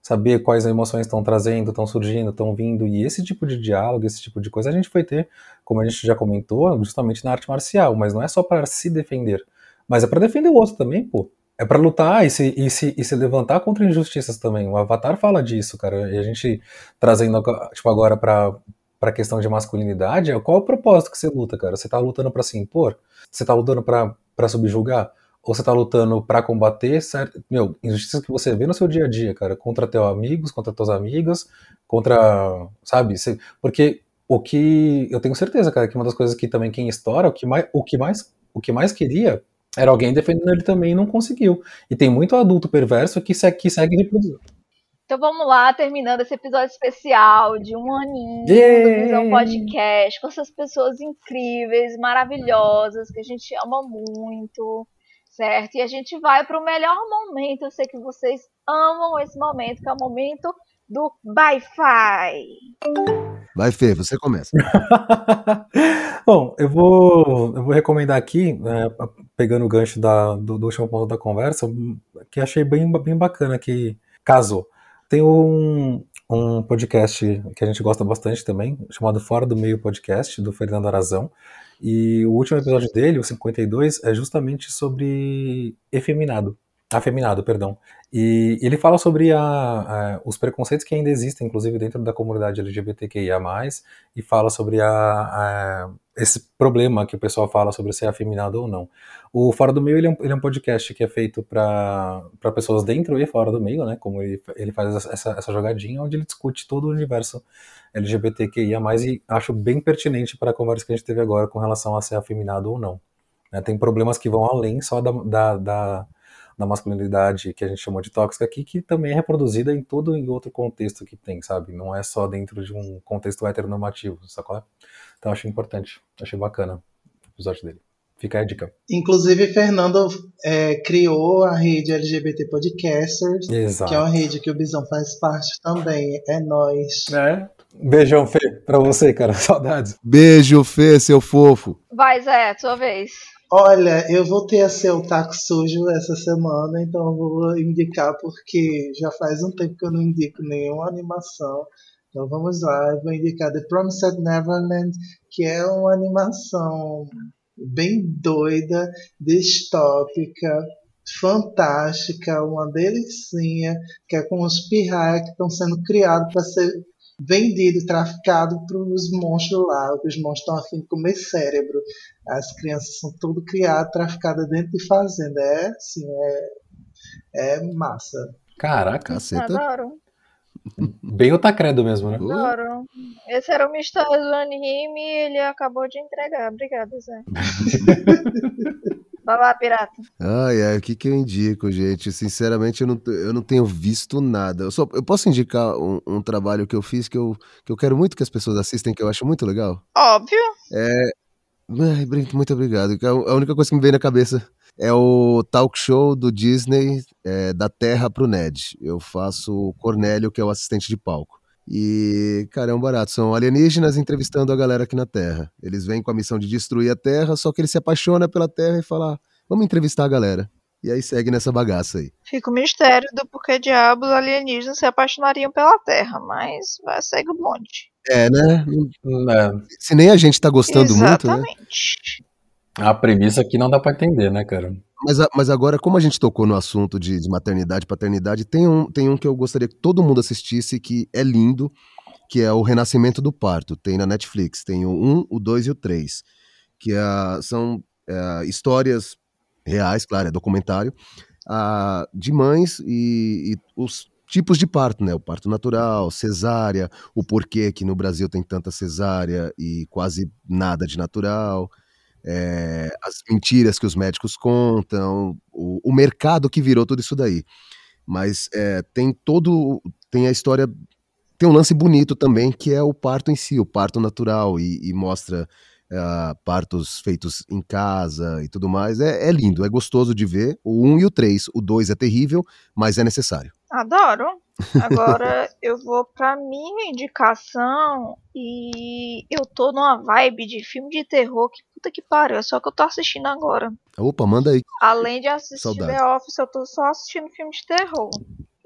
saber quais emoções estão trazendo, estão surgindo, estão vindo, e esse tipo de diálogo, esse tipo de coisa a gente foi ter, como a gente já comentou, justamente na arte marcial, mas não é só para se defender, mas é para defender o outro também, pô. É para lutar e se, e, se, e se levantar contra injustiças também. O Avatar fala disso, cara. E a gente trazendo tipo, agora para para a questão de masculinidade, é qual é o propósito que você luta, cara? Você tá lutando para se impor? Você tá lutando para subjugar? Ou você tá lutando para combater certo, meu, injustiças que você vê no seu dia a dia, cara, contra teus amigos, contra tuas amigas, contra, sabe? Você, porque o que eu tenho certeza, cara, que uma das coisas que também quem estoura, o que mais, o que mais, o que mais queria era alguém defendendo ele também e não conseguiu. E tem muito adulto perverso que segue, que segue reproduzindo. Então vamos lá, terminando esse episódio especial de um aninho yeah. do Visão Podcast, com essas pessoas incríveis, maravilhosas, que a gente ama muito, certo? E a gente vai para o melhor momento. Eu sei que vocês amam esse momento, que é o momento do Wi-Fi. Vai, Fê, você começa. (laughs) Bom, eu vou, eu vou recomendar aqui, né, pegando o gancho da, do, do último ponto da conversa, que achei bem, bem bacana que casou. Tem um, um podcast que a gente gosta bastante também, chamado Fora do Meio Podcast, do Fernando Arazão. E o último episódio dele, o 52, é justamente sobre efeminado. Afeminado, perdão. E ele fala sobre a, a, os preconceitos que ainda existem, inclusive dentro da comunidade LGBTQIA+, e fala sobre a, esse problema que o pessoal fala sobre ser afeminado ou não. O Fora do Meio ele é, um, ele é um podcast que é feito para pessoas dentro e fora do meio, né? Como ele, ele faz essa, essa jogadinha, onde ele discute todo o universo LGBTQIA+, e acho bem pertinente para a conversa que a gente teve agora com relação a ser afeminado ou não. Né? Tem problemas que vão além só da, da, da da masculinidade que a gente chamou de tóxica aqui, que também é reproduzida em todo em outro contexto que tem, sabe? Não é só dentro de um contexto heteronormativo, sacou? Então achei importante, achei bacana o episódio dele. Fica aí a dica. Inclusive, Fernando é, criou a rede LGBT Podcasters, Exato. que é uma rede que o Bisão faz parte também. É nós. É. Beijão, Fê, pra você, cara. (laughs) Saudades. Beijo, Fê, seu fofo. Vai, Zé, sua vez. Olha, eu voltei a ser o taco sujo essa semana, então vou indicar porque já faz um tempo que eu não indico nenhuma animação. Então vamos lá, eu vou indicar The Promised Neverland, que é uma animação bem doida, distópica, fantástica, uma delicinha, que é com os pirraia que estão sendo criados para ser vendido, traficado para os monstros lá, que os monstros estão afim de comer cérebro. As crianças são tudo criadas, traficadas dentro de fazenda. É assim, é, é massa. Caraca, Caceta. Adoro, bem o Tacredo mesmo, né? Adoro. Esse era o mistério do anime e ele acabou de entregar. Obrigada, Zé. (laughs) Vai lá, pirata. Ai, ai, o que, que eu indico, gente? Sinceramente, eu não, eu não tenho visto nada. Eu, só, eu posso indicar um, um trabalho que eu fiz que eu, que eu quero muito que as pessoas assistem, que eu acho muito legal? Óbvio. Ai, muito obrigado. A única coisa que me veio na cabeça é o talk show do Disney é, da Terra pro Ned. Eu faço o Cornélio, que é o assistente de palco. E, cara, é um barato. São alienígenas entrevistando a galera aqui na Terra. Eles vêm com a missão de destruir a Terra, só que ele se apaixona pela Terra e fala: "Ah, vamos entrevistar a galera. E aí segue nessa bagaça aí. Fica o mistério do porquê diabos alienígenas se apaixonariam pela Terra, mas vai segue o bonde. É, né? É, Se nem a gente tá gostando muito, né? Exatamente. a premissa aqui não dá pra entender, né, cara? Mas, mas agora, como a gente tocou no assunto de, de maternidade e paternidade, tem um, tem um que eu gostaria que todo mundo assistisse, que é lindo, que é o Renascimento do Parto. Tem na Netflix. Tem o 1, o 2 e o 3. Que é- são é, histórias reais, claro, é documentário, ah, de mães e, e os tipos de parto, né? O parto natural, cesárea, o porquê que no Brasil tem tanta cesárea e quase nada de natural é, as mentiras que os médicos contam, o, o mercado que virou tudo isso daí. Mas é, tem todo. Tem a história. Tem um lance bonito também, que é o parto em si, o parto natural, e, e mostra ah, partos feitos em casa e tudo mais. É, é lindo, é gostoso de ver. O 1 e o 3. O 2 é terrível, mas é necessário. Adoro. (laughs) Agora eu vou pra minha indicação e eu tô numa vibe de filme de terror que puta que pariu, é só que eu tô assistindo agora. Opa, manda aí. Além de assistir Saudade. The Office, eu tô só assistindo filme de terror.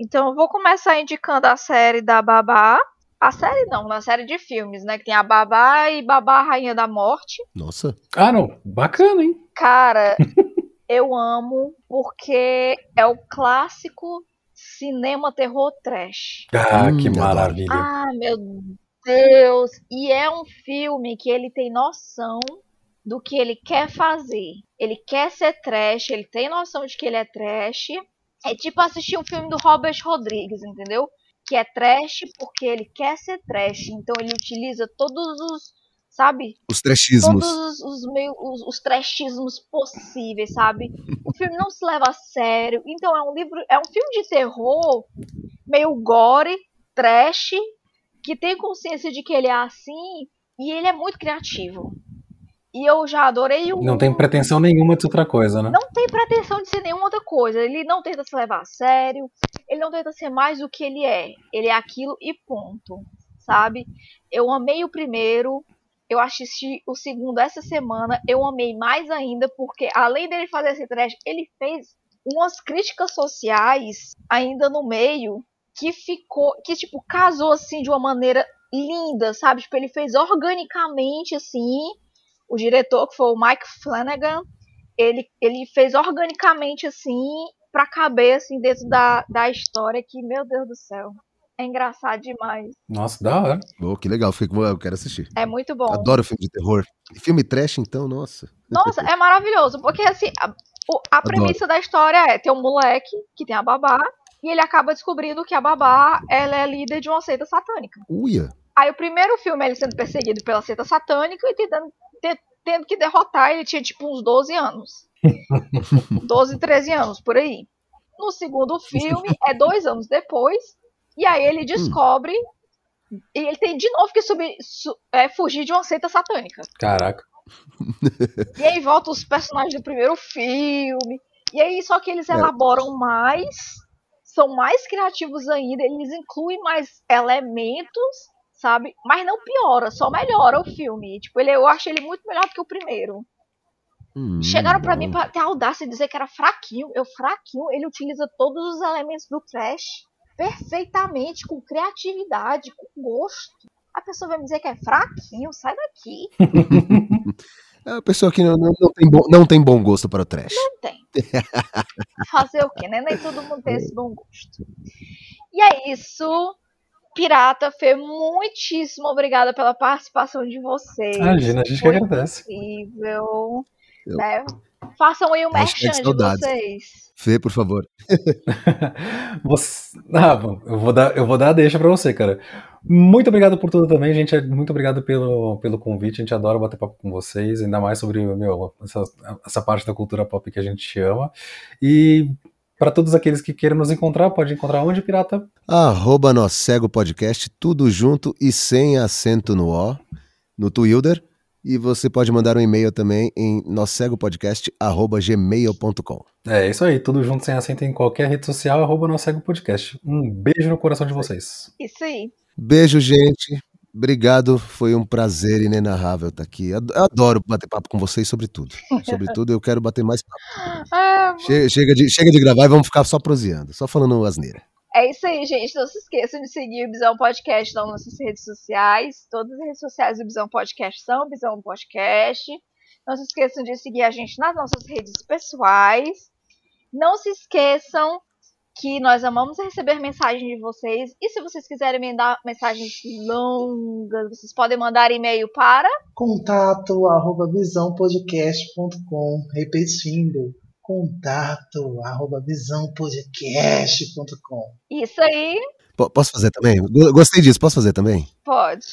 Então eu vou começar indicando a série da Babá. A série não, na série de filmes, né? Que tem a Babá e Babá Rainha da Morte. Nossa. Ah, não. Bacana, hein? Cara, (laughs) eu amo porque é o clássico cinema terror trash. Ah, Hum, que maravilha. Ah, meu Deus! E é um filme que ele tem noção do que ele quer fazer. Ele quer ser trash, ele tem noção de que ele é trash. É tipo assistir um filme do Robert Rodrigues, entendeu? Que é trash porque ele quer ser trash. Então ele utiliza todos os, sabe? Os trechismos. todos os, os, meio, os, os trechismos possíveis, sabe? O filme não se leva a sério. Então é um livro, é um filme de terror meio gore, trash, que tem consciência de que ele é assim e ele é muito criativo. E eu já adorei o Não tem pretensão nenhuma de outra coisa, né? Não tem pretensão de ser nenhuma outra coisa. Ele não tenta se levar a sério. Ele não tenta ser mais do que ele é. Ele é aquilo e ponto. Sabe? Eu amei o primeiro. Eu assisti o segundo essa semana. Eu amei mais ainda porque, além dele fazer esse trash, ele fez umas críticas sociais ainda no meio que ficou. Que, tipo, casou assim de uma maneira linda, sabe? Tipo, ele fez organicamente assim. O diretor, que foi o Mike Flanagan, ele, ele fez organicamente assim pra caber assim dentro da, da história que, meu Deus do céu, é engraçado demais. Nossa, da hora. Oh, que legal, fiquei com- eu quero assistir. É muito bom. Adoro filme de terror. Filme trash, então, nossa. Nossa, é maravilhoso, porque assim, a, o- a premissa da história é ter um moleque que tem a babá e ele acaba descobrindo que a babá ela é líder de uma seita satânica. Uia. Aí o primeiro filme é ele sendo perseguido pela seita satânica e tentando, te- tendo que derrotar, ele tinha tipo uns 12 anos. (laughs) 12, 13 anos, por aí. No segundo filme, é dois anos depois, e aí ele descobre. E ele tem de novo que subir, su- é, fugir de uma seita satânica. Caraca. (laughs) E aí volta os personagens do primeiro filme. E aí, só que eles É. elaboram mais, são mais criativos ainda, eles incluem mais elementos, sabe? Mas não piora, só melhora o filme. Tipo, ele, eu acho ele muito melhor do que o primeiro. Hum, Chegaram pra bom. mim pra ter a audácia de dizer que era fraquinho. Eu, fraquinho, ele utiliza todos os elementos do trash perfeitamente, com criatividade, com gosto. A pessoa vai me dizer que é fraquinho, sai daqui. (laughs) É uma pessoa que não, não- não tem bom, não tem bom gosto para o trash. Não tem. Fazer o quê, né? Nem todo mundo tem esse bom gosto. E é isso. Pirata, Fê, muitíssimo obrigada pela participação de vocês. Imagina, a gente que Foi agradece. incrível. Eu- Né? Façam aí o Hashtag merchan de vocês. Fê, por favor. (laughs) Você... Ah, bom, eu vou dar, eu vou dar a deixa pra você, cara. Muito obrigado por tudo também, gente. Muito obrigado pelo, pelo convite. A gente adora bater papo com vocês, ainda mais sobre meu, essa, essa parte da cultura pop que a gente ama. E para todos aqueles que queiram nos encontrar, pode encontrar onde, Pirata? Arroba Nó Cego Podcast, tudo junto e sem acento no O, no Twitter. E você pode mandar um e-mail também em nossegopodcast.gmail.com. É isso aí, tudo junto sem acento em qualquer rede social, arroba nosso Cego podcast. Um beijo no coração de vocês. Isso aí. Beijo, gente. Obrigado, foi um prazer inenarrável estar aqui. Eu adoro bater papo com vocês sobre tudo. (laughs) Sobre tudo, eu quero bater mais papo. Ah, Che- Chega de, chega de gravar e vamos ficar só proseando, só falando asneira. É isso aí, gente. Não se esqueçam de seguir o Bisão Podcast nas nossas redes sociais. Todas as redes sociais do Bisão Podcast são Bisão Podcast. Não se esqueçam de seguir a gente nas nossas redes pessoais. Não se esqueçam que nós amamos receber mensagens de vocês. E se vocês quiserem mandar mensagens longas, vocês podem mandar e-mail para. Contato arroba visãopodcast.com. Repetindo, contato arroba visãopodcast.com. Isso aí, Po- Posso fazer também? Go- Gostei disso, posso fazer também? pode.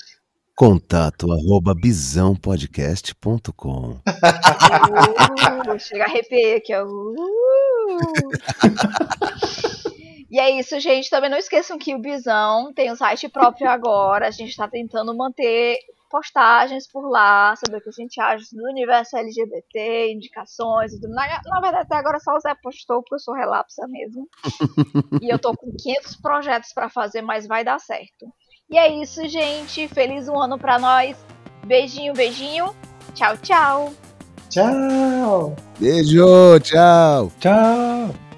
Contato arroba bisãopodcast.com. Uh, chega a arrepiar aqui, ó. Uh. (laughs) E é isso, gente. Também não esqueçam que o Bisão tem um site próprio agora. A gente está tentando manter postagens por lá, saber o que a gente acha do universo LGBT, indicações e tudo. Na, na verdade, até agora só o Zé postou, porque eu sou relapsa mesmo. (laughs) e eu tô com 500 projetos para fazer, mas vai dar certo. E é isso, gente. Feliz um ano para nós. Beijinho, beijinho. Tchau, tchau. Tchau! Beijo, tchau. Tchau!